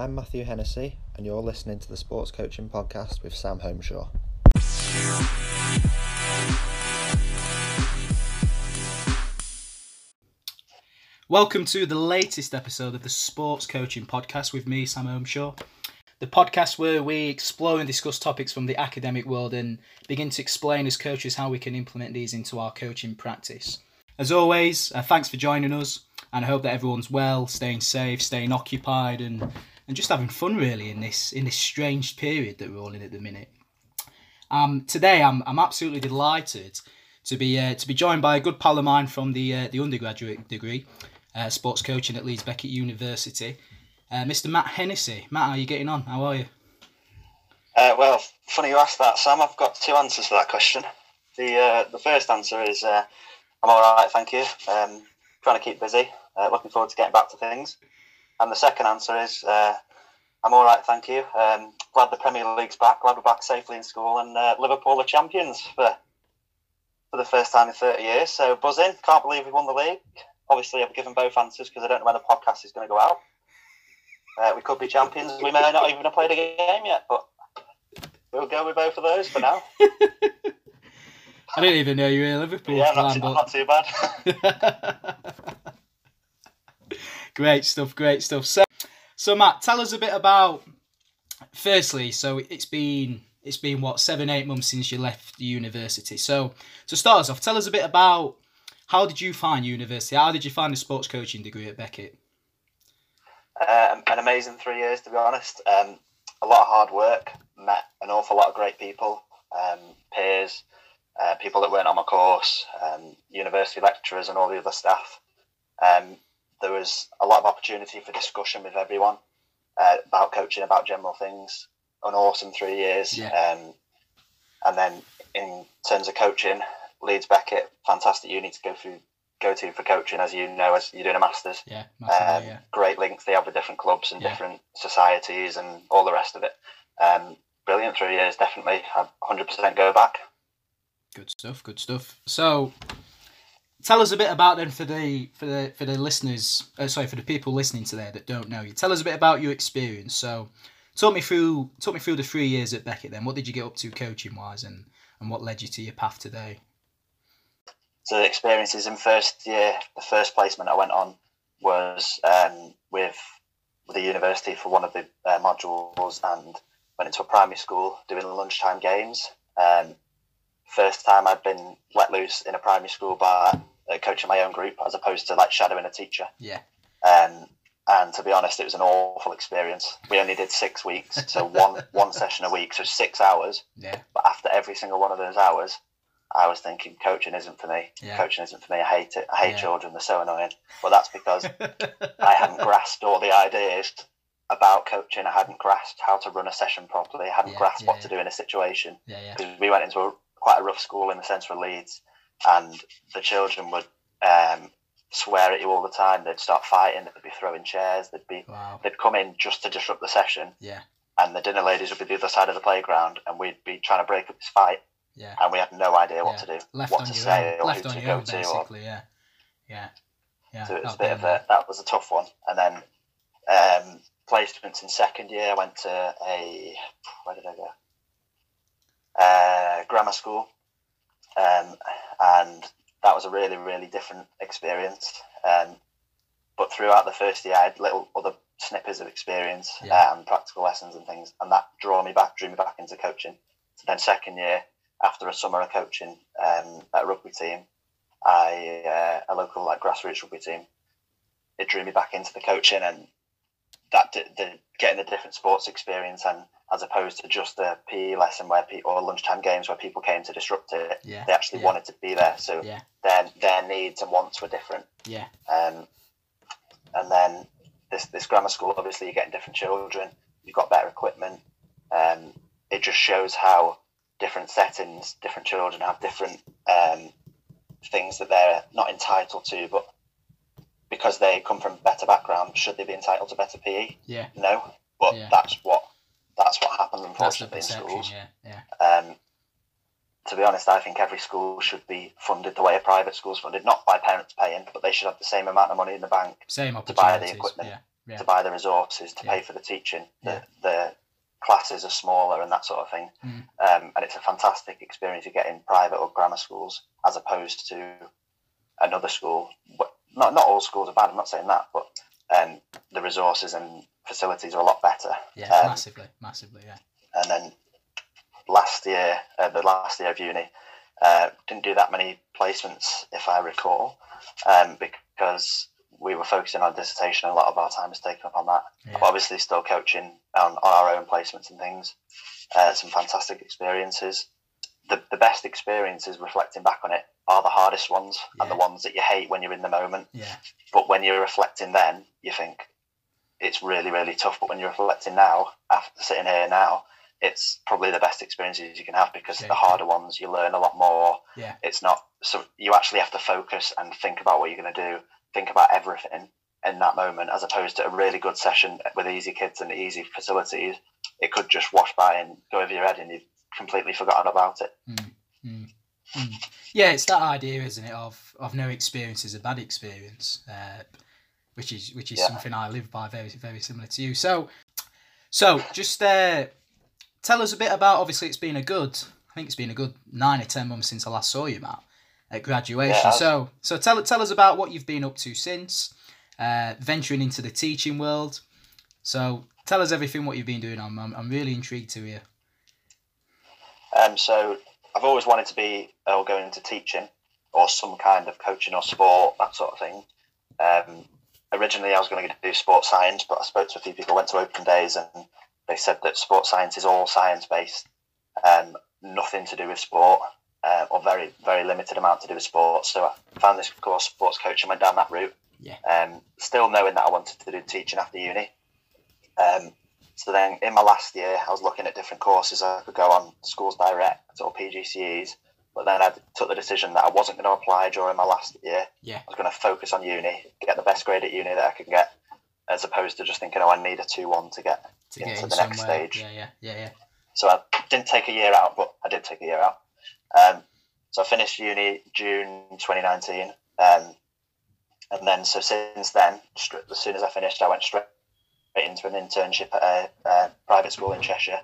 I'm Matthew Hennessey, and you're listening to the Sports Coaching Podcast with Sam Homeshaw. Welcome to the latest episode of the Sports Coaching Podcast with me, Sam Homeshaw. The podcast where we explore and discuss topics from the academic world and begin to explain as coaches how we can implement these into our coaching practice. As always, uh, thanks for joining us, and I hope that everyone's well, staying safe, staying occupied, and and just having fun really in this in this strange period that we're all in at the minute. Um, today, I'm I'm absolutely delighted to be uh, to be joined by a good pal of mine from the uh, the undergraduate degree, uh, sports coaching at Leeds Beckett University, uh, Mr. Matt Hennessey. Matt, how are you getting on? How are you? Uh, well, funny you asked that, Sam. I've got two answers for that question. The uh, the first answer is I'm all right, thank you. Um, trying to keep busy. Looking forward to getting back to things. And the second answer is uh, I'm all right, thank you. Um, glad the Premier League's back. Glad we're back safely in school, and uh, Liverpool are champions for for the first time in 30 years. So buzzing. Can't believe we won the league. Obviously, I've given both answers because I don't know when the podcast is going to go out. Uh, we could be champions. We may not even have played a game yet, but we'll go with both of those for now. I didn't even know you were a Liverpool yeah, fan. not too, not too bad. great stuff, great stuff. So, so Matt, tell us a bit about. Firstly, so it's been it's been what seven eight months since you left university. So to start us off, tell us a bit about how did you find university? How did you find the sports coaching degree at Beckett? Um, an amazing three years, to be honest. Um, a lot of hard work. Met an awful lot of great people, um, peers, uh, people that weren't on my course, um, university lecturers, and all the other staff. Um, there was a lot of opportunity for discussion with everyone uh, about coaching, about general things. An awesome three years. Yeah. Um, and then in terms of coaching, Leeds Beckett, fantastic uni to go through, go to for coaching, as you know, as you're doing a masters. Yeah, Um, yeah. Great links they have with different clubs and Yeah. different societies and all the rest of it. Um, brilliant three years, definitely. I'd 100% go back. Good stuff. Good stuff. So, tell us a bit about then for the for the for the listeners. Uh, sorry, for the people listening today that don't know you. Tell us a bit about your experience. So, talk me through talk me through the three years at Beckett. Then, what did you get up to coaching wise, and and what led you to your path today? So the experiences in first year, the first placement I went on was um, with with the university for one of the uh, modules and went into a primary school doing lunchtime games. Um, first time I'd been let loose in a primary school by uh, coaching my own group as opposed to like shadowing a teacher. Yeah. Um, and to be honest, it was an awful experience. We only did six weeks, so one one session a week, so six hours. Yeah. But after every single one of those hours, I was thinking, coaching isn't for me. Yeah. Coaching isn't for me. I hate it. I hate Yeah. children. They're so annoying. Well, that's because I hadn't grasped all the ideas about coaching. I hadn't grasped how to run a session properly. I hadn't Yeah, grasped what to do in a situation. yeah. Yeah. Because we went into a, quite a rough school in the centre of Leeds, and the children would um, swear at you all the time. They'd start fighting. They'd be throwing chairs. They'd be Wow. they'd come in just to disrupt the session, Yeah. and the dinner ladies would be the other side of the playground, and we'd be trying to break up this fight, Yeah. and we had no idea what Yeah. to do, Left what on to say, own. or Left who on to go own, to. Or. Yeah. Yeah. Yeah. so it was a bit of a that was a tough one, and then um, placements in second year. I went to a where did I go? Uh, grammar school, um, and that was a really really different experience. Um, but throughout the first year, I had little other snippets of experience Yeah. and practical lessons and things, and that drew me back, drew me back into coaching. So then second year, after a summer of coaching um, at a rugby team, I uh, a local like grassroots rugby team, it drew me back into the coaching and that did, the getting a different sports experience and as opposed to just a PE lesson where people or lunchtime games where people came to disrupt it, Yeah. they actually yeah. wanted to be there. So Yeah. their their needs and wants were different. Yeah. Um, and then this this grammar school, obviously, you're getting different children. You've got better equipment. Um, it just shows how different settings, different children have different um, things that they're not entitled to, but because they come from better background, should they be entitled to better PE? Yeah. No, but Yeah. that's what that's what happens unfortunately in schools. Yeah. Yeah. Um, to be honest, I think every school should be funded the way a private school's funded, not by parents paying, but they should have the same amount of money in the bank Same to buy the equipment. Yeah. Yeah. to buy the resources to pay for the teaching. The, Yeah. the classes are smaller and that sort of thing. Mm. Um, and it's a fantastic experience you get in private or grammar schools as opposed to another school. Not not all schools are bad. I'm not saying that, but um, the resources and facilities are a lot better. Yeah, Um, massively, massively. Yeah. and then last year, uh, the last year of uni, uh, didn't do that many placements, if I recall, um, because we were focusing on dissertation. and A lot of our time was taken up on that. Yeah. Obviously, still coaching on, on our own placements and things. Uh, some fantastic experiences. The, the best experiences, reflecting back on it, are the hardest ones and the ones that you hate when you're in the moment. Yeah. But when you're reflecting then, you think it's really, really tough. But when you're reflecting now, after sitting here now, it's probably the best experiences you can have because Yeah, the harder ones, you learn a lot more. Yeah. It's not, so you actually have to focus and think about what you're going to do, think about everything in that moment, as opposed to a really good session with easy kids and easy facilities. It could just wash by and go over your head and you've completely forgotten about it. Mm. Yeah, it's that idea, isn't it, of of no experience is a bad experience, uh, which is which is Yeah. something I live by, very very similar to you. So, so just uh, tell us a bit about. Obviously, it's been a good. I think it's been a good nine or ten months since I last saw you, Matt, at graduation. Yeah. So, so tell tell us about what you've been up to since uh, venturing into the teaching world. So, tell us everything what you've been doing. I'm I'm, I'm really intrigued to hear. Um, so I've always wanted to be or go into teaching or some kind of coaching or sport, that sort of thing. Um, originally, I was going to do sports science, but I spoke to a few people, went to open days, and they said that sports science is all science based, um, nothing to do with sport, uh, or very very limited amount to do with sports. So I found this course, sports coaching, went down that route. Yeah. Um, still knowing that I wanted to do teaching after uni. Um, so then in my last year, I was looking at different courses I could go on, schools direct or PGCEs. But then I took the decision that I wasn't going to apply during my last year. Yeah. I was going to focus on uni, get the best grade at uni that I could get, as opposed to just thinking, oh, I need a 2 1 to get. To get Into in the next stage. Yeah, yeah, yeah, yeah. So I didn't take a year out, but I did take a year out. Um, so I finished uni June 2019. Um, and then, so since then, as soon as I finished, I went straight into an internship at a, a private school in Cheshire.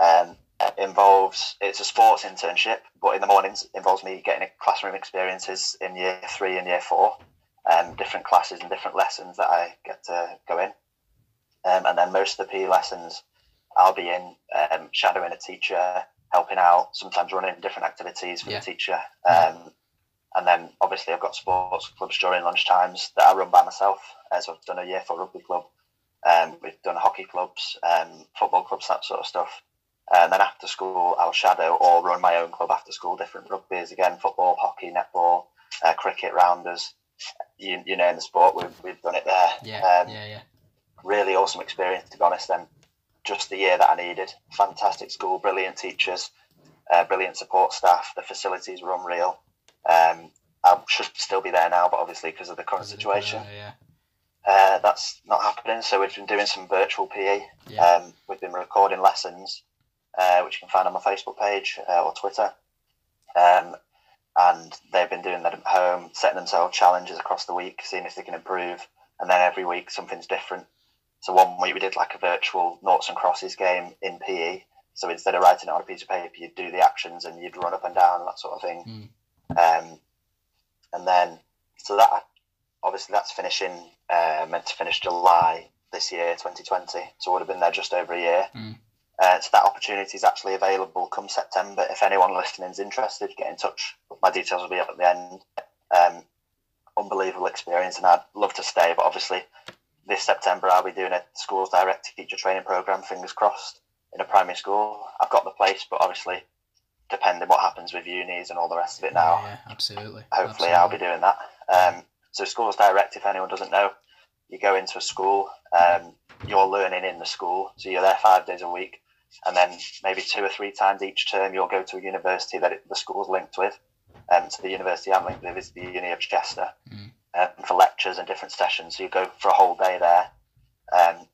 Um, it involves it's a sports internship, but in the mornings involves me getting classroom experiences in year three and year four, um, different classes and different lessons that I get to go in. Um, and then most of the PE lessons I'll be in um, shadowing a teacher, helping out, sometimes running different activities for Yeah. the teacher. Um, and then obviously I've got sports clubs during lunch times that I run by myself. So I've done a year for rugby club. Um, we've done hockey clubs, um, football clubs, that sort of stuff. And then after school, I'll shadow or run my own club after school, different rugbies again, football, hockey, netball, uh, cricket, rounders. You, you know, in the sport, we've, we've done it there. Yeah, Um, yeah, yeah. really awesome experience to be honest and just the year that i needed fantastic school brilliant teachers uh, brilliant support staff the facilities were unreal um, i should still be there now but obviously because of the current situation Yeah, uh, that's not happening so we've been doing some virtual PE. yeah. um, we've been recording lessons uh, which you can find on my facebook page uh, or twitter um, and they've been doing that at home setting themselves challenges across the week seeing if they can improve and then every week something's different so one week we did like a virtual noughts and crosses game in PE. So instead of writing it on a piece of paper, you'd do the actions and you'd run up and down and that sort of thing. Um, and then, so that obviously that's finishing, uh, meant to finish July this year, 2020. So would have been there just over a year. Mm. Uh, so that opportunity is actually available come September. If anyone listening is interested, get in touch. My details will be up at the end. Um, unbelievable experience, and I'd love to stay, but obviously this September I'll be doing a schools direct teacher training program. Fingers crossed in a primary school. I've got the place, but obviously depending what happens with unis and all the rest of it now, Yeah, absolutely. hopefully absolutely. I'll be doing that. Um, so schools direct, if anyone doesn't know, you go into a school, um, you're learning in the school, so you're there five days a week, and then maybe two or three times each term you'll go to a university that it, the school's linked with. Um, so the university I'm linked with is the Uni of Chester Mm. um, for lectures and different sessions. So you go for a whole day there. Um,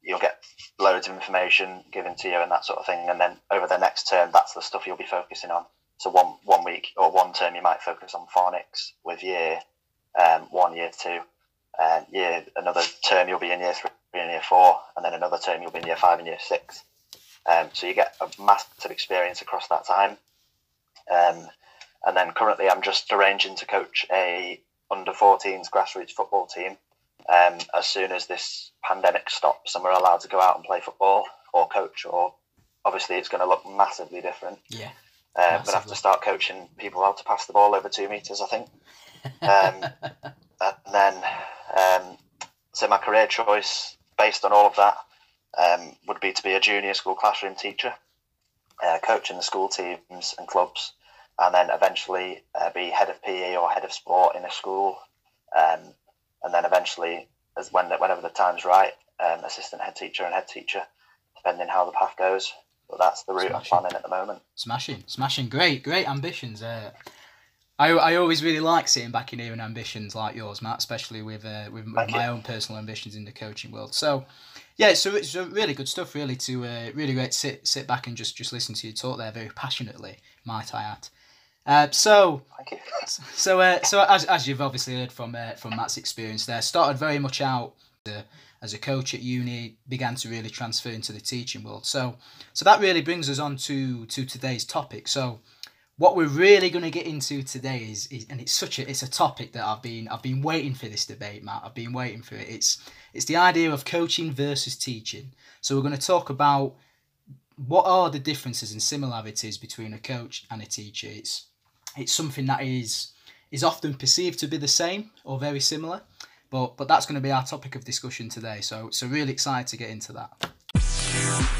you'll get loads of information given to you and that sort of thing. And then over the next term, that's the stuff you'll be focusing on. So one one week or one term, you might focus on phonics with year um, one, year two, Um, year another term you'll be in year three and year four, and then another term you'll be in year five and year six. Um, so you get a massive experience across that time. Um, and then currently, I'm just arranging to coach a under 14s grassroots football team. Um, as soon as this pandemic stops and we're allowed to go out and play football or coach, or obviously it's going to look massively different. Yeah. Uh, I'm going to have to start coaching people how to pass the ball over two meters, I think. Um, and then, um, so my career choice, based on all of that, um, would be to be a junior school classroom teacher, uh, coaching the school teams and clubs, and then eventually uh, be head of PE or head of sport in a school, um, and then eventually, as when whenever the time's right, um, assistant head teacher and head teacher, depending how the path goes. But that's the route Smashing. I'm planning at the moment. Smashing, smashing, great, great ambitions. Uh, I, I always really like sitting back in here and hearing ambitions like yours, Matt, especially with uh, with, with my own personal ambitions in the coaching world. So, yeah, so it's really good stuff, really, to uh, really great sit sit back and just just listen to you talk there very passionately, might I add. Uh, so, so uh, so as, as you've obviously heard from uh, from Matt's experience there, started very much out uh, as a coach at uni, began to really transfer into the teaching world. So, so that really brings us on to to today's topic. So, what we're really going to get into today is, is and it's such a it's a topic that I've been I've been waiting for this debate, Matt. I've been waiting for it. It's it's the idea of coaching versus teaching. So we're going to talk about what are the differences and similarities between a coach and a teacher. It's it's something that is is often perceived to be the same or very similar, but but that's going to be our topic of discussion today. So so really excited to get into that.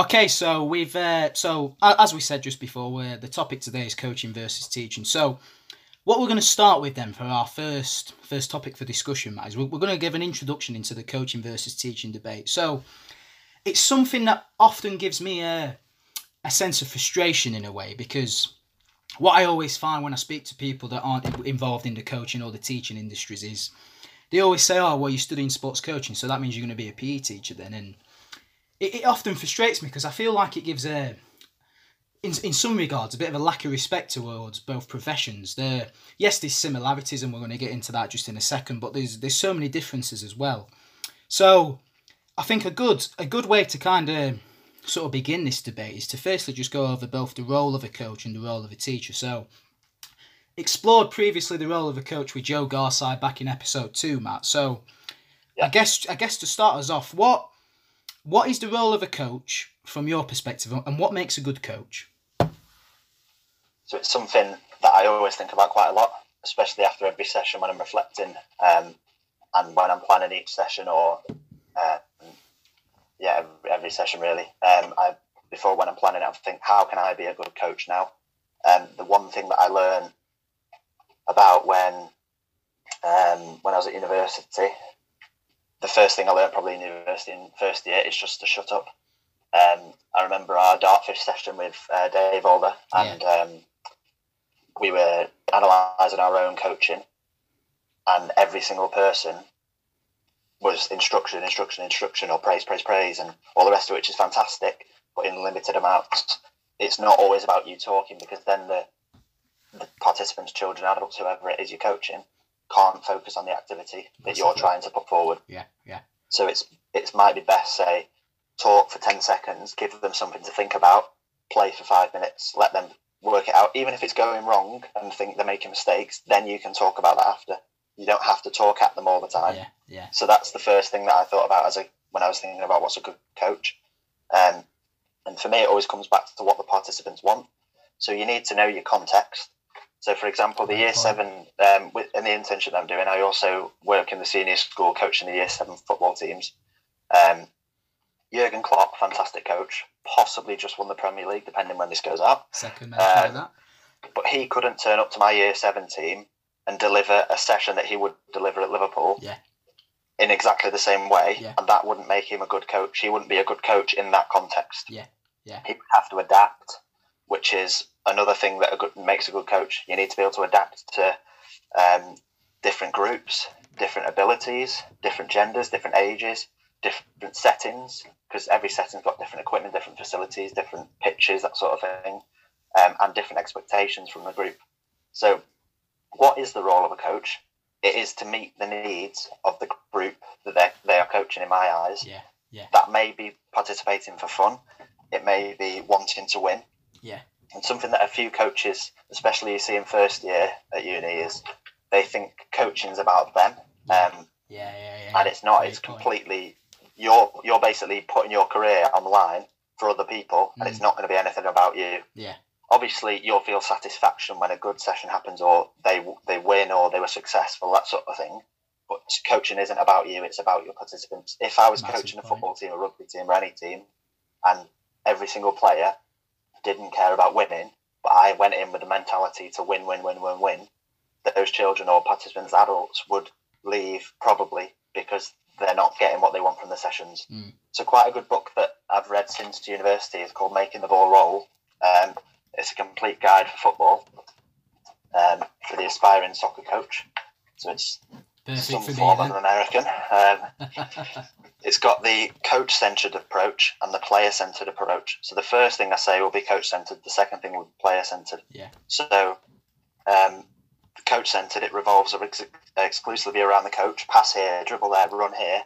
Okay, so we've uh, so as we said just before, the topic today is coaching versus teaching. So, what we're going to start with then for our first first topic for discussion, is we're, we're going to give an introduction into the coaching versus teaching debate. So, it's something that often gives me a a sense of frustration in a way because what I always find when I speak to people that aren't involved in the coaching or the teaching industries is they always say, "Oh, well, you're studying sports coaching, so that means you're going to be a PE teacher then." And it, it often frustrates me because I feel like it gives a, in, in some regards, a bit of a lack of respect towards both professions. There, yes, there's similarities, and we're going to get into that just in a second, but there's there's so many differences as well. So, I think a good a good way to kind of sort of begin this debate is to firstly just go over both the role of a coach and the role of a teacher. So, explored previously the role of a coach with Joe Garside back in episode two, Matt. So, yeah. I guess I guess to start us off, what what is the role of a coach from your perspective, and what makes a good coach? So it's something that I always think about quite a lot, especially after every session when I'm reflecting, um, and when I'm planning each session, or uh, yeah, every, session really. Um, I before when I'm planning, I think, how can I be a good coach now? And um, the one thing that I learned about when um, when I was at university the first thing I learned probably in university in first year is just to shut up. Um, I remember our dartfish session with uh, Dave Alder, and yeah. um, we were analysing our own coaching, and every single person was instruction, instruction, instruction, or praise, praise, praise, and all the rest of which is fantastic, but in limited amounts. It's not always about you talking because then the, the participants, children, adults, whoever it is you're coaching, can't focus on the activity that you're trying to put forward. Yeah, yeah. So it's it might be best say talk for ten seconds, give them something to think about, play for five minutes, let them work it out. Even if it's going wrong and think they're making mistakes, then you can talk about that after. You don't have to talk at them all the time. Yeah, yeah. So that's the first thing that I thought about as a when I was thinking about what's a good coach. Um, and for me, it always comes back to what the participants want. So you need to know your context. So, for example, the year seven, um, in the internship I'm doing, I also work in the senior school coaching the year seven football teams. Um, Jurgen Klopp, fantastic coach, possibly just won the Premier League, depending when this goes out. Second, um, that. But he couldn't turn up to my year seven team and deliver a session that he would deliver at Liverpool. Yeah. In exactly the same way, yeah. and that wouldn't make him a good coach. He wouldn't be a good coach in that context. Yeah, yeah. He would have to adapt, which is another thing that a good, makes a good coach. You need to be able to adapt to um, different groups, different abilities, different genders, different ages, different settings, because every setting's got different equipment, different facilities, different pitches, that sort of thing. um, and different expectations from the group. So, what is the role of a coach? It is to meet the needs of the group that they they are coaching. In my eyes, Yeah. Yeah. that may be participating for fun. It may be wanting to win. Yeah. And something that a few coaches, especially you see in first year at uni, is they think coaching's about them. Um, Yeah. Yeah. Yeah. and it's not. Great It's point. completely you're you're basically putting your career on the line for other people, and Mm. it's not going to be anything about you. Yeah. Obviously, you'll feel satisfaction when a good session happens, or they they win, or they were successful, that sort of thing. But coaching isn't about you; it's about your participants. If I was Massive coaching a football team, a rugby team, or any team, and every single player didn't care about winning, but I went in with the mentality to win, win, win, win, win, That those children or participants, adults, would leave probably because they're not getting what they want from the sessions. Mm. So quite a good book that I've read since university is called Making the Ball Roll. Um, it's a complete guide for football um, for the aspiring soccer coach. So it's Perfect some for form of an American. Um, it's got the coach centered approach and the player centered approach. So the first thing I say will be coach centered. The second thing will be player centered. Yeah. So um, coach centered, it revolves ex- exclusively around the coach. Pass here, dribble there, run here.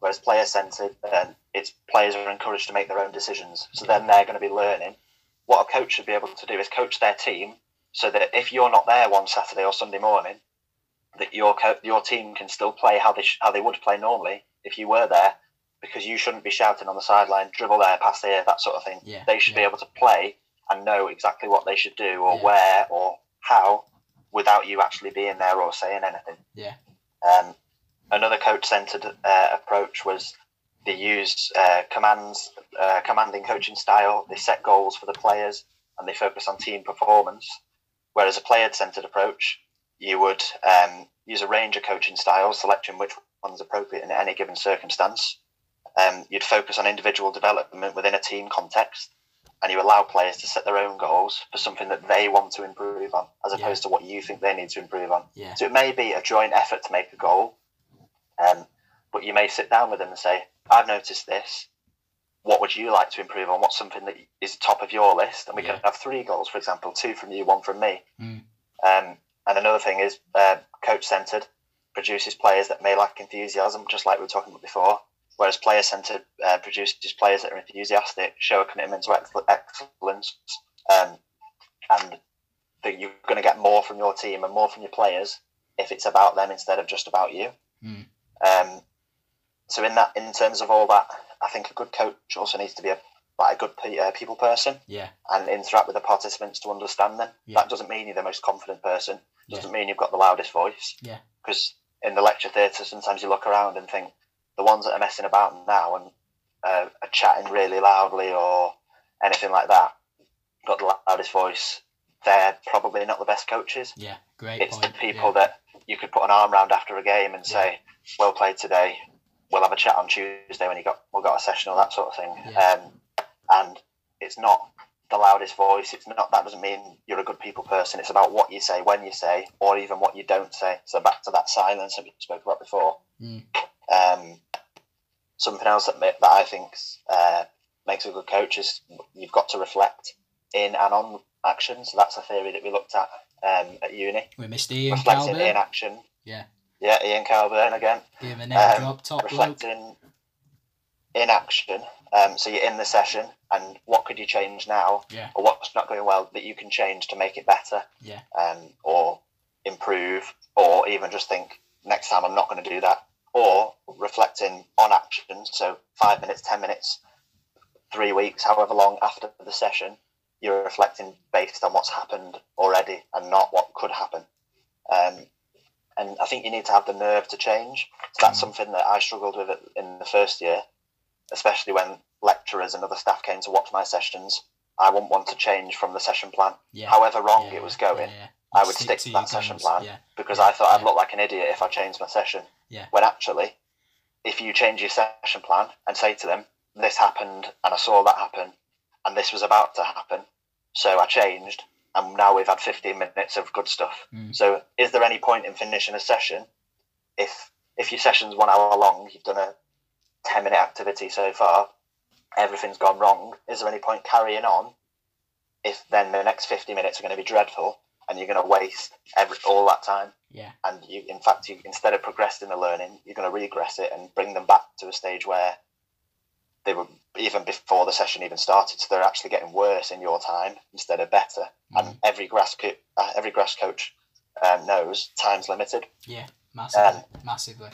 Whereas player centered, um, it's players are encouraged to make their own decisions. So then they're going to be learning. What a coach should be able to do is coach their team so that if you're not there one Saturday or Sunday morning, that your co- your team can still play how they sh- how they would play normally if you were there, because you shouldn't be shouting on the sideline, dribble there, pass there, that sort of thing. Yeah, they should be able to play and know exactly what they should do or Yeah. where or how without you actually being there or saying anything. Yeah. Um, another coach-centered uh, approach was they use uh, commands, uh, commanding coaching style. They set goals for the players and they focus on team performance. Whereas a player-centered approach, you would um, use a range of coaching styles, selecting which one's appropriate in any given circumstance. Um, you'd focus on individual development within a team context, and you allow players to set their own goals for something that they want to improve on, as Yeah. opposed to what you think they need to improve on. Yeah. So it may be a joint effort to make a goal, um, but you may sit down with them and say, "I've noticed this. What would you like to improve on? What's something that is top of your list?" And we Yeah. can have three goals, for example, two from you, one from me. Mm. Um, and another thing is uh, coach-centered produces players that may lack enthusiasm, just like we were talking about before. Whereas player-centered uh, produces players that are enthusiastic, show a commitment to excellence, um, and that you're going to get more from your team and more from your players if it's about them instead of just about you. Mm. Um, so in that, in terms of all that, I think a good coach also needs to be a like a good pe- uh, people person Yeah. and interact with the participants to understand them. Yeah. That doesn't mean you're the most confident person. Yeah. Doesn't mean you've got the loudest voice. Yeah. Because in the lecture theatre, sometimes you look around and think the ones that are messing about now and uh, are chatting really loudly or anything like that, got the loudest voice. They're probably not the best coaches. Yeah. Great It's point. the people yeah. that you could put an arm around after a game and Yeah. say, "Well played today. We'll have a chat on Tuesday when you got we've got a session or that sort of thing." Yeah. Um, and it's not the loudest voice. It's not that doesn't mean you're a good people person. It's about what you say, when you say, or even what you don't say. So back to that silence that we spoke about before. Mm. Um, something else that that I think uh, makes a good coach is you've got to reflect in and on action. So that's a theory that we looked at um, at uni We missed Ian reflecting in action. Yeah. Yeah, Ian Calburn again. Give him a name Um, drop. Top bloke. reflecting in action. Um, so you're in the session, and what could you change now, Yeah. or what's not going well that you can change to make it better, Yeah. um, or improve, or even just think next time I'm not going to do that, or reflecting on action. So five minutes, ten minutes, three weeks, however long after the session, you're reflecting based on what's happened already and not what could happen. Um, and I think you need to have the nerve to change. So that's Mm. something that I struggled with it in the first year, especially when lecturers and other staff came to watch my sessions. I wouldn't want to change from the session plan, Yeah. however wrong yeah, it was going, yeah. I would stick to your that session plan. Because I thought I'd look like an idiot if I changed my session. Yeah. When actually, if you change your session plan and say to them, "This happened, and I saw that happen, and this was about to happen, so I changed." And now we've had 15 minutes of good stuff. Mm. So, is there any point in finishing a session if if your session's one hour long, you've done a 10 minute activity so far, everything's gone wrong? Is there any point carrying on if then the next 50 minutes are going to be dreadful and you're going to waste every, all that time Yeah. and you in fact you instead of progressing the learning you're going to regress it and bring them back to a stage where they were even before the session even started so they're actually getting worse in your time instead of better and every grass co- uh, every grass coach um, knows time's limited Yeah. Massively. Um, Massively.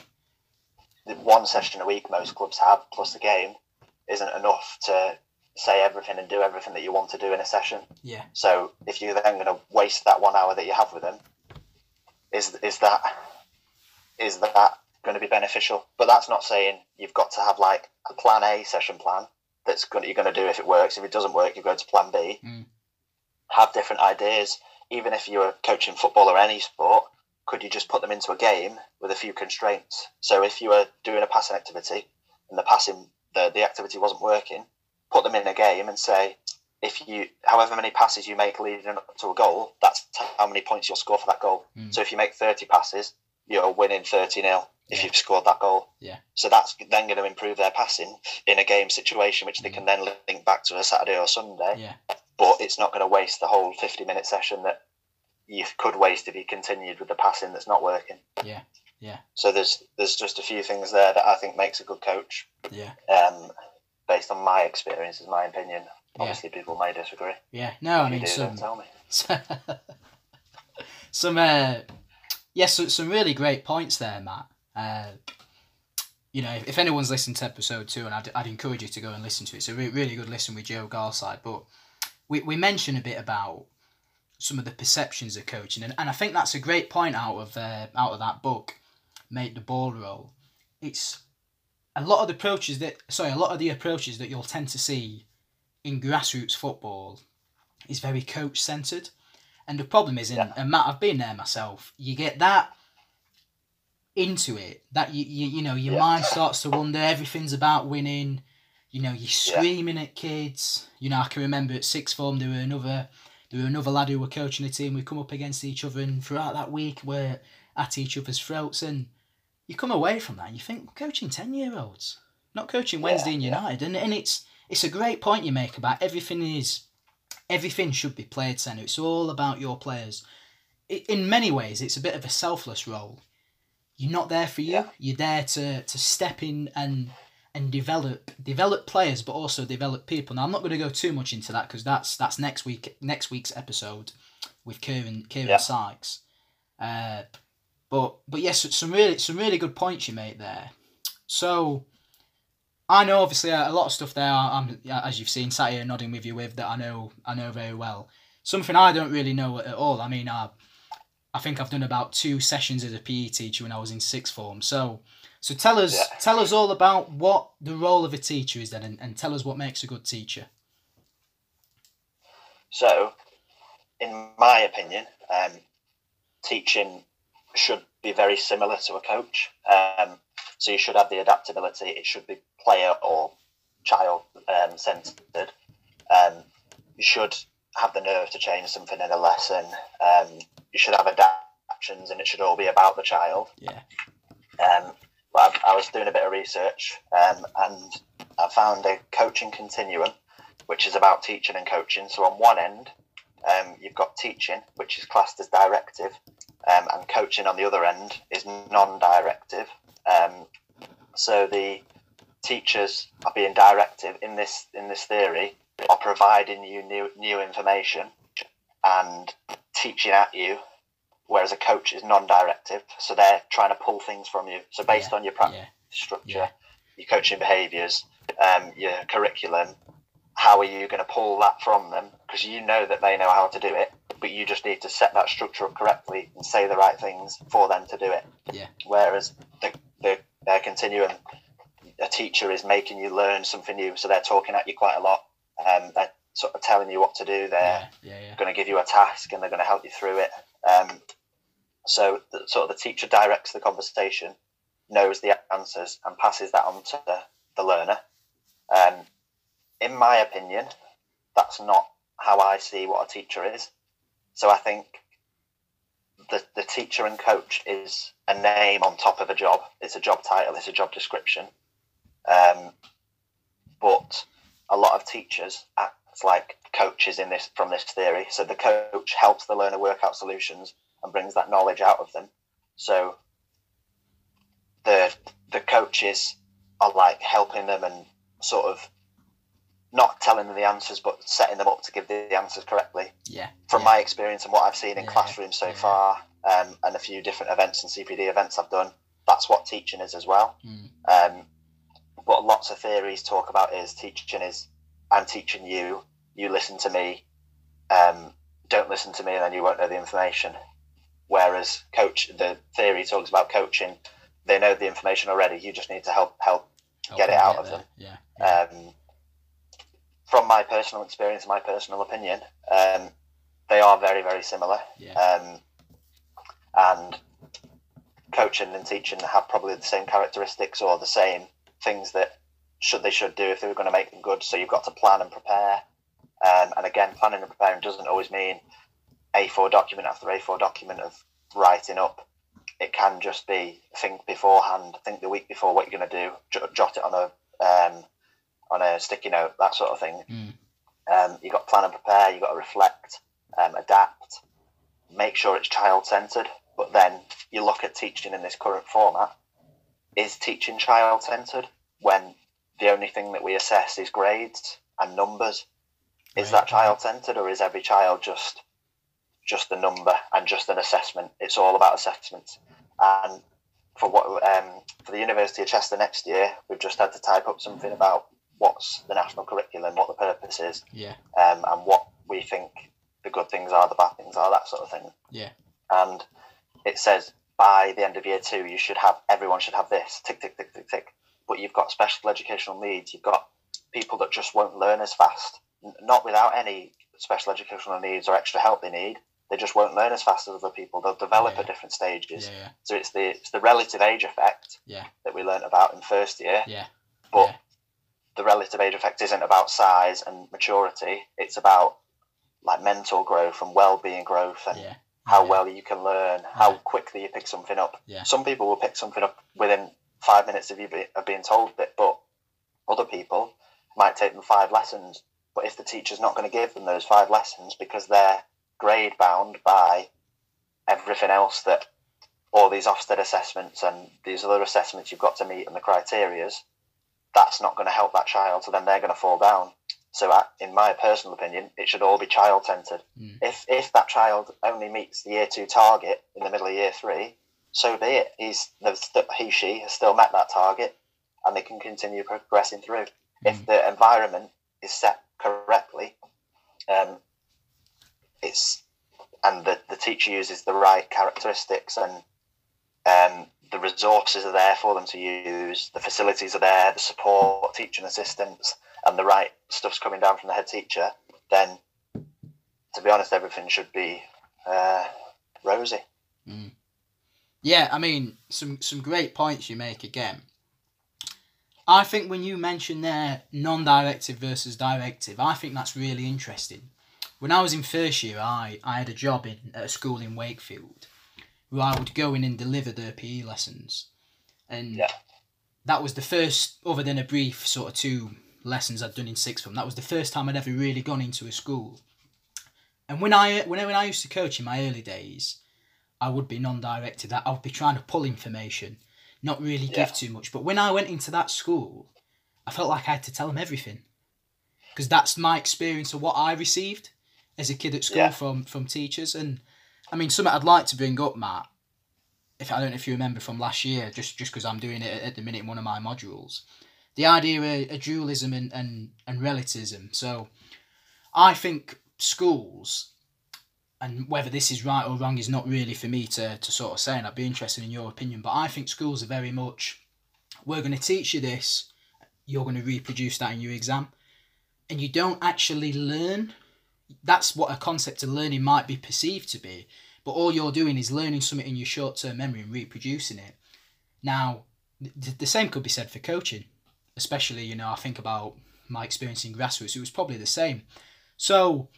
The one session a week most clubs have plus the game isn't enough to say everything and do everything that you want to do in a session Yeah. so if you're then going to waste that one hour that you have with them, is is that is that going to be beneficial? But that's not saying you've got to have like a plan A session plan that's going to, you're going to do if it works. If it doesn't work, you go to plan B. Mm. Have different ideas. Even if you're coaching football or any sport, could you just put them into a game with a few constraints? So if you were doing a passing activity and the passing the, the activity wasn't working, put them in a game and say, if you however many passes you make leading up to a goal, that's how many points you'll score for that goal. Mm. So if you make thirty passes, you're winning thirty 0 if Yeah. you've scored that goal. Yeah. So that's then going to improve their passing in a game situation, which they can then link back to a Saturday or Sunday. Yeah. But it's not going to waste the whole fifty minute session that you could waste if you continued with the passing that's not working. Yeah. Yeah. So there's there's just a few things there that I think makes a good coach. Yeah. Um, based on my experiences, my opinion. Yeah. Obviously, people may disagree. Yeah. No, I If you mean do, some tell me. some uh yes so, some really great points there matt uh you know if, if anyone's listened to episode two and I'd, I'd encourage you to go and listen to it it's a re- really good listen with joe garside but we, we mentioned a bit about some of the perceptions of coaching and, and i think that's a great point out of uh, out of that book make the ball roll it's a lot of the approaches that sorry a lot of the approaches that you'll tend to see in grassroots football is very coach centered and the problem is, in, Yeah. and Matt, I've been there myself. You get that into it that you you, you know your Yeah. mind starts to wonder. Everything's about winning. You know, you're screaming at kids. You know, I can remember at sixth form there were another there were another lad who were coaching a team. We come up against each other, and throughout that week we're at each other's throats. And you come away from that, and you think coaching ten year olds, not coaching Wednesday Yeah, and yeah. United. And and it's it's a great point you make about everything is everything should be played centre. It's all about your players. I- In many ways, it's a bit of a selfless role. You're not there for you. Yeah. You're there to, to step in and and develop develop players, but also develop people. Now, I'm not going to go too much into that because that's that's next week next week's episode with Kieran Kieran Yeah. Sykes. Uh, but but yes, some really some really good points you made there. So I know obviously a, a lot of stuff there. I'm as you've seen sat here nodding with you with that I know I know very well. Something I don't really know at all. I mean, I I think I've done about two sessions as a PE teacher when I was in sixth form. So so tell us Yeah. tell us all about what the role of a teacher is then, and, and tell us what makes a good teacher. So, in my opinion, um, teaching should be very similar to a coach. Um, so you should have the adaptability. It should be player or child um, centered. Um, you should have the nerve to change something in a lesson. Um, you should have adaptations, and it should all be about the child. Yeah. But I, I was doing a bit of research, um, and I found a coaching continuum, which is about teaching and coaching. So on one end, um, you've got teaching, which is classed as directive, um, and coaching on the other end is non-directive. Um, so the teachers are being directive in this in this theory are providing you new new information and teaching at you, whereas a coach is non-directive. So they're trying to pull things from you. So based Yeah, on your practice Yeah. structure, Yeah. your coaching behaviours, um, your curriculum, how are you going to pull that from them? Because you know that they know how to do it, but you just need to set that structure up correctly and say the right things for them to do it. Yeah. Whereas the, the their continuum, a teacher is making you learn something new, so they're talking at you quite a lot. Um, they're sort of telling you what to do. They're Yeah. Yeah. Yeah. going to give you a task and they're going to help you through it. Um, so the, sort of the teacher directs the conversation, knows the answers, and passes that on to the, the learner. Um, in my opinion, that's not how I see what a teacher is. So I think the, the teacher and coach is a name on top of a job. It's a job title, it's a job description. Um, but a lot of teachers act act like coaches in this from this theory. So the coach helps the learner work out solutions and brings that knowledge out of them. So the the coaches are like helping them and sort of not telling them the answers, but setting them up to give the answers correctly. Yeah. From yeah. my experience and what I've seen in Yeah, classrooms so yeah. far, um, and a few different events and CPD events I've done, that's what teaching is as well. Mm. Um, what lots of theories talk about is teaching is I'm teaching you, you listen to me, um, don't listen to me, and then you won't know the information. Whereas coach, the theory talks about coaching, they know the information already. You just need to help help Help get it out of there. them. Yeah. um, from my personal experience my personal opinion, um, they are very, very similar. Yeah. Um, and coaching and teaching have probably the same characteristics or the same things that should they should do if they were going to make them good. So you've got to plan and prepare. Um, and again, planning and preparing doesn't always mean A4 document after A4 document of writing up. It can just be think beforehand, think the week before what you're going to do, j- jot it on a um, on a sticky note, that sort of thing. Mm. Um, you've got to plan and prepare. You've got to reflect, um, adapt, make sure it's child centered. But then you look at teaching in this current format. Is teaching child centered when the only thing that we assess is grades and numbers? Is Right. that child centered, or is every child just just a number and just an assessment? It's all about assessments. And for what um, for the University of Chester next year, we've just had to type up something about what's the national curriculum, what the purpose is, Yeah. um, and what we think the good things are, the bad things are, that sort of thing. Yeah. And it says by the end of year two, you should have everyone should have this tick tick tick tick tick. But you've got special educational needs. You've got people that just won't learn as fast, not without any special educational needs or extra help they need. They just won't learn as fast as other people. They'll develop Yeah. at different stages. Yeah. So it's the it's the relative age effect Yeah. that we learnt about in first year. Yeah. But Yeah. the relative age effect isn't about size and maturity. It's about like mental growth and well-being growth and Yeah. how Yeah. well you can learn, how Yeah. quickly you pick something up. Yeah. Some people will pick something up within five minutes of you be, of being told it, but other people might take them five lessons. But if the teacher's not going to give them those five lessons because they're grade bound by everything else that all these Ofsted assessments and these other assessments you've got to meet and the criterias, that's not going to help that child. So then they're going to fall down. So, I- in my personal opinion, it should all be child centered. Mm. If if that child only meets the year two target in the middle of year three, so be it. He's he she has still met that target, and they can continue progressing through. If Mm. the environment is set correctly, um, it's and the, the teacher uses the right characteristics and um, the resources are there for them to use, the facilities are there, the support, teaching assistants, and the right stuff's coming down from the head teacher, then to be honest, everything should be uh, rosy. Yeah, I mean, some some great points you make again. I think when you mention there non-directive versus directive, I think that's really interesting. When I was in first year, I, I had a job in at a school in Wakefield, where I would go in and deliver their PE lessons, and Yeah. that was the first, other than a brief sort of two lessons I'd done in sixth form. That was the first time I'd ever really gone into a school. And when I when I, when I used to coach in my early days, I would be non-directed. I would be trying to pull information, not really Yeah. give too much. But when I went into that school, I felt like I had to tell them everything, because that's my experience of what I received as a kid at school Yeah. from from teachers. And I mean, something I'd like to bring up, Matt. If I don't know if you remember from last year, just just because I'm doing it at the minute in one of my modules, the idea of, dualism and, and and relativism. So, I think schools and whether this is right or wrong is not really for me to, to sort of say, and I'd be interested in your opinion. But I think schools are very much, we're going to teach you this, you're going to reproduce that in your exam, and you don't actually learn. That's what a concept of learning might be perceived to be, but all you're doing is learning something in your short term memory and reproducing it. Now, th- the same could be said for coaching, especially, you know, I think about my experience in grassroots, it was probably the same. So,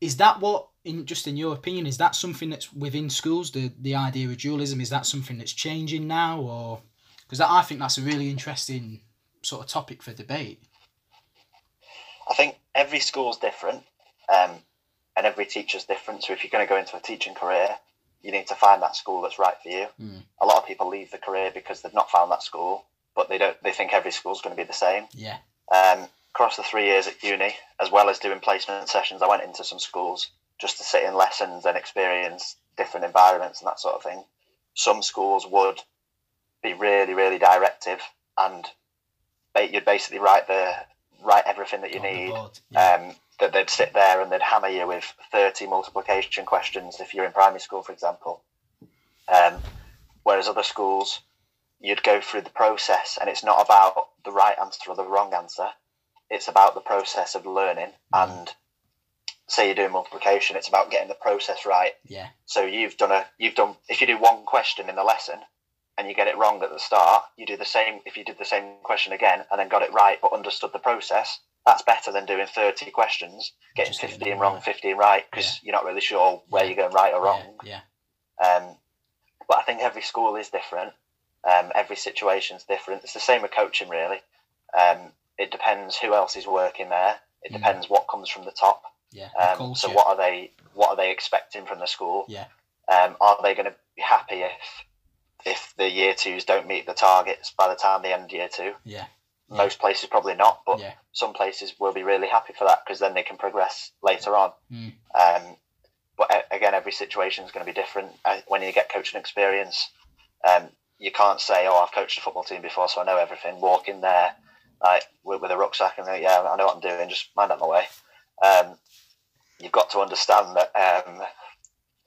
is that what in just in your opinion is that something that's within schools the the idea of dualism is that something that's changing now or because i think that's a really interesting sort of topic for debate I think every school's different, um, and every teacher's different. So if you're going to go into a teaching career, you need to find that school that's right for you. Mm. A lot of people leave the career because they've not found that school, but they don't. They think every school's going to be the same. Yeah. Um, across the three years at uni, as well as doing placement sessions, I went into some schools just to sit in lessons and experience different environments and that sort of thing. Some schools would be really, really directive, and you'd basically write the write everything that you On need. Yeah. Um, that they'd sit there and they'd hammer you with thirty multiplication questions if you're in primary school, for example. Um, whereas other schools, you'd go through the process, and it's not about the right answer or the wrong answer. It's about the process of learning. Mm. And say you're doing multiplication, it's about getting the process right. yeah. So you've done a you've done if you do one question in the lesson and you get it wrong at the start, you do the same if you did the same question again and then got it right but understood the process. That's better than doing thirty questions, getting Just fifteen wrong, right. fifteen right because you're not really sure where Yeah. you're going right or wrong. Yeah. Um, but I think every school is different. Um, every situation's different. It's the same with coaching, really. Um, it depends who else is working there. It Mm. depends what comes from the top. Yeah. Um, so what are they? What are they expecting from the school? Yeah. Um, are they going to be happy if if the year twos don't meet the targets by the time they end year two? Yeah. Most places probably not, but Yeah. some places will be really happy for that because then they can progress later on. Mm. Um, but again, every situation is going to be different. Uh, When you get coaching experience, um, you can't say, "Oh, I've coached a football team before, so I know everything." Walk in there like with, with a rucksack and "Yeah, I know what I'm doing. Just mind out my way." Um, you've got to understand that um,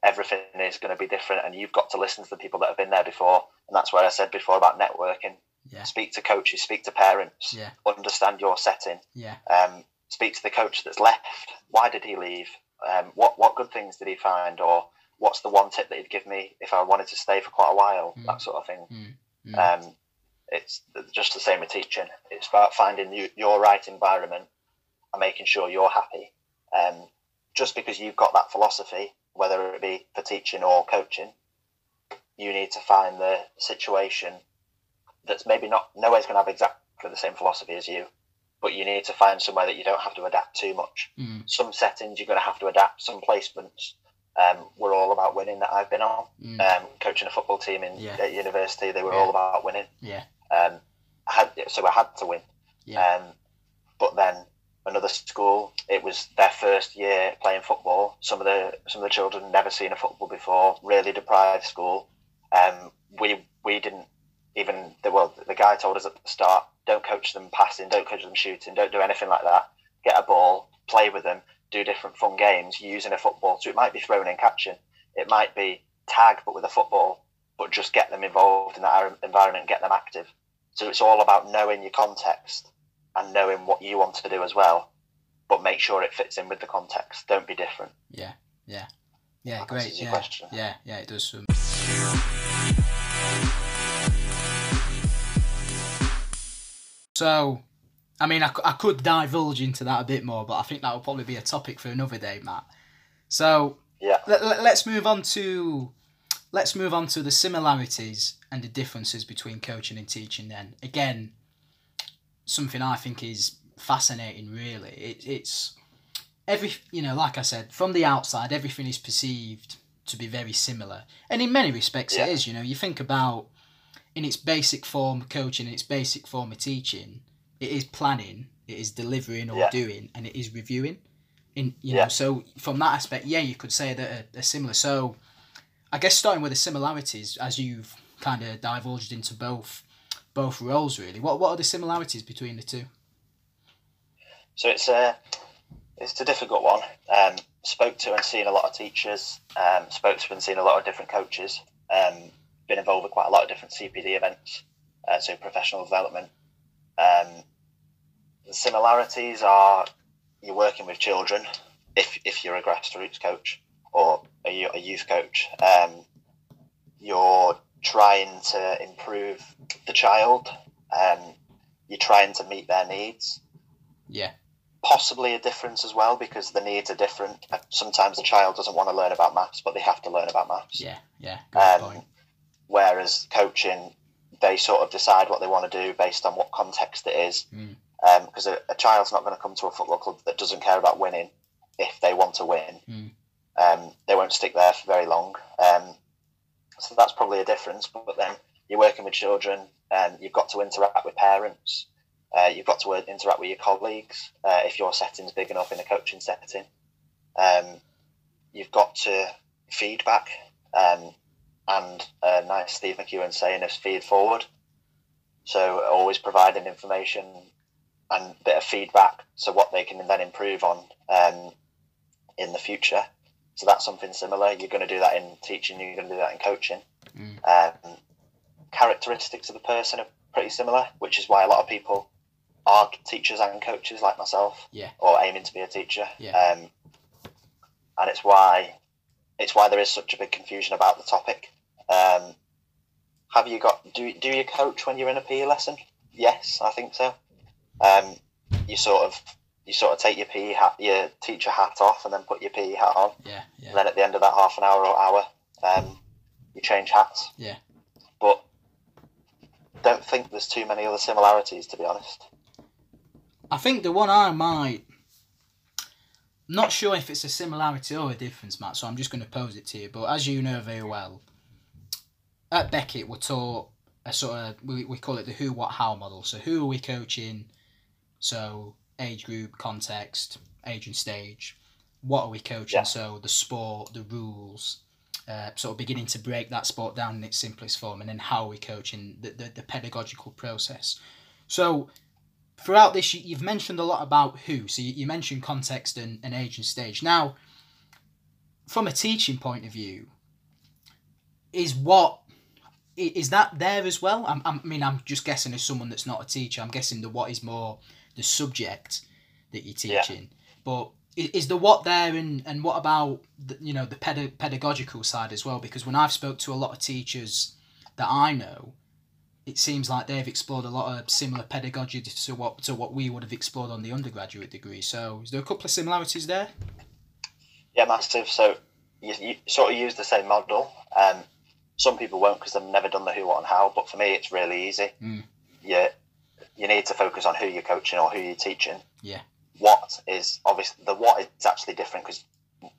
everything is going to be different, and you've got to listen to the people that have been there before. And that's where I said before about networking. Yeah. Speak to coaches, speak to parents, Yeah. understand your setting Yeah. um, speak to the coach that's left. Why did he leave? Um, what what good things did he find, or what's the one tip that he'd give me if I wanted to stay for quite a while? Mm. That sort of thing. Mm. Mm. Um, it's just the same with teaching. It's about finding you, your right environment and making sure you're happy. Um, just because you've got that philosophy, whether it be for teaching or coaching, you need to find the situation that's maybe not No nowhere's going to have exactly the same philosophy as you, but you need to find somewhere that you don't have to adapt too much. Mm. Some settings you're going to have to adapt. Some placements um, were all about winning that I've been on. Mm. Um, coaching a football team in Yeah. at university, they were Yeah. all about winning. Yeah. Um, I had so I had to win. Yeah. Um, but then another school, it was their first year playing football. Some of the some of the children never seen a football before. Really deprived school. Um, we we didn't even the well the guy told us at the start don't coach them passing, don't coach them shooting, don't do anything like that. Get a ball, play with them, do different fun games using a football. So it might be throwing and catching. It might be tag but with a football, but just get them involved in that environment, get them active. So it's all about knowing your context and knowing what you want to do as well, but make sure it fits in with the context. Don't be different. Yeah. Yeah. Yeah. That Great. Yeah. question. Yeah. Yeah. It does. Um, So, I mean, I, I could divulge into that a bit more, but I think that will probably be a topic for another day, Matt. So, Yeah. let, let, let's move on to let's move on to the similarities and the differences between coaching and teaching. Then again, something I think is fascinating. Really, it, it's every you know, like I said, from the outside, everything is perceived to be very similar, and in many respects, Yeah. it is. You know, you think about in its basic form of coaching, in its basic form of teaching, it is planning, it is delivering or Yeah. doing, and it is reviewing. In you Yeah. know, so from that aspect, yeah, you could say that are similar. So, I guess starting with the similarities, as you've kind of divulged into both both roles, really. What what are the similarities between the two? So it's a it's a difficult one. Um, spoke to and seen a lot of teachers. Um, spoke to and seen a lot of different coaches. Um, been involved with quite a lot of different CPD events, uh, so professional development. Um, the similarities are you're working with children if if you're a grassroots coach or a, a youth coach. Um, you're trying to improve the child. Um, you're trying to meet their needs Yeah, possibly a difference as well because the needs are different. Sometimes the child doesn't want to learn about maths, but they have to learn about maths. yeah, yeah. Good Um, point. Whereas coaching, they sort of decide what they want to do based on what context it is. Mm. because a, a child's not going to come to a football club that doesn't care about winning if they want to win. Mm. Um, they won't stick there for very long. Um, so that's probably a difference. But, then you're working with children, and you've got to interact with parents. Uh, you've got to uh, interact with your colleagues uh, if your setting's big enough in a coaching setting. Um, you've got to feedback, um, and uh, nice Steve McEwen saying is feed forward. So always providing information and a bit of feedback, so what they can then improve on um, in the future. So that's something similar. You're going to do that in teaching. You're going to do that in coaching. Mm. Um, characteristics of the person are pretty similar, which is why a lot of people are teachers and coaches like myself, Yeah. or aiming to be a teacher. Yeah. Um, and it's why it's why there is such a big confusion about the topic. Um, have you got do do you coach when you're in a PE lesson? Yes, I think so. Um, you sort of you sort of take your PE hat, your teacher hat off, and then put your PE hat on. Yeah, yeah, And then at the end of that half an hour or hour, um, you change hats. Yeah. But don't think there's too many other similarities, to be honest. I think the one I might. Not sure if it's a similarity or a difference, Matt. So I'm just going to pose it to you. But as you know very well, at Beckett we're taught a sort of we, we call it the who, what, how model. So who are we coaching? So age group, context, age and stage. What are we coaching? Yeah. So the sport, the rules, uh, sort of beginning to break that sport down in its simplest form, and then how are we coaching the, the, the pedagogical process. So throughout this, you- you've mentioned a lot about who. So you, you mentioned context and, and age and stage. Now, from a teaching point of view, is what is that there as well? I'm, I'm, I mean, I'm just guessing as someone that's not a teacher. I'm guessing the what is more the subject that you're Yeah. teaching. But is the what there and, and what about the, you know the peda- pedagogical side as well? Because when I've spoke to a lot of teachers that I know, it seems like they've explored a lot of similar pedagogy to what to what we would have explored on the undergraduate degree. So is there a couple of similarities there? Yeah, massive. So you, you sort of use the same model. Um, some people won't because they've never done the who, what, and how. But for me, it's really easy. Mm. You you need to focus on who you're coaching or who you're teaching. Yeah. What is obviously the what is actually different because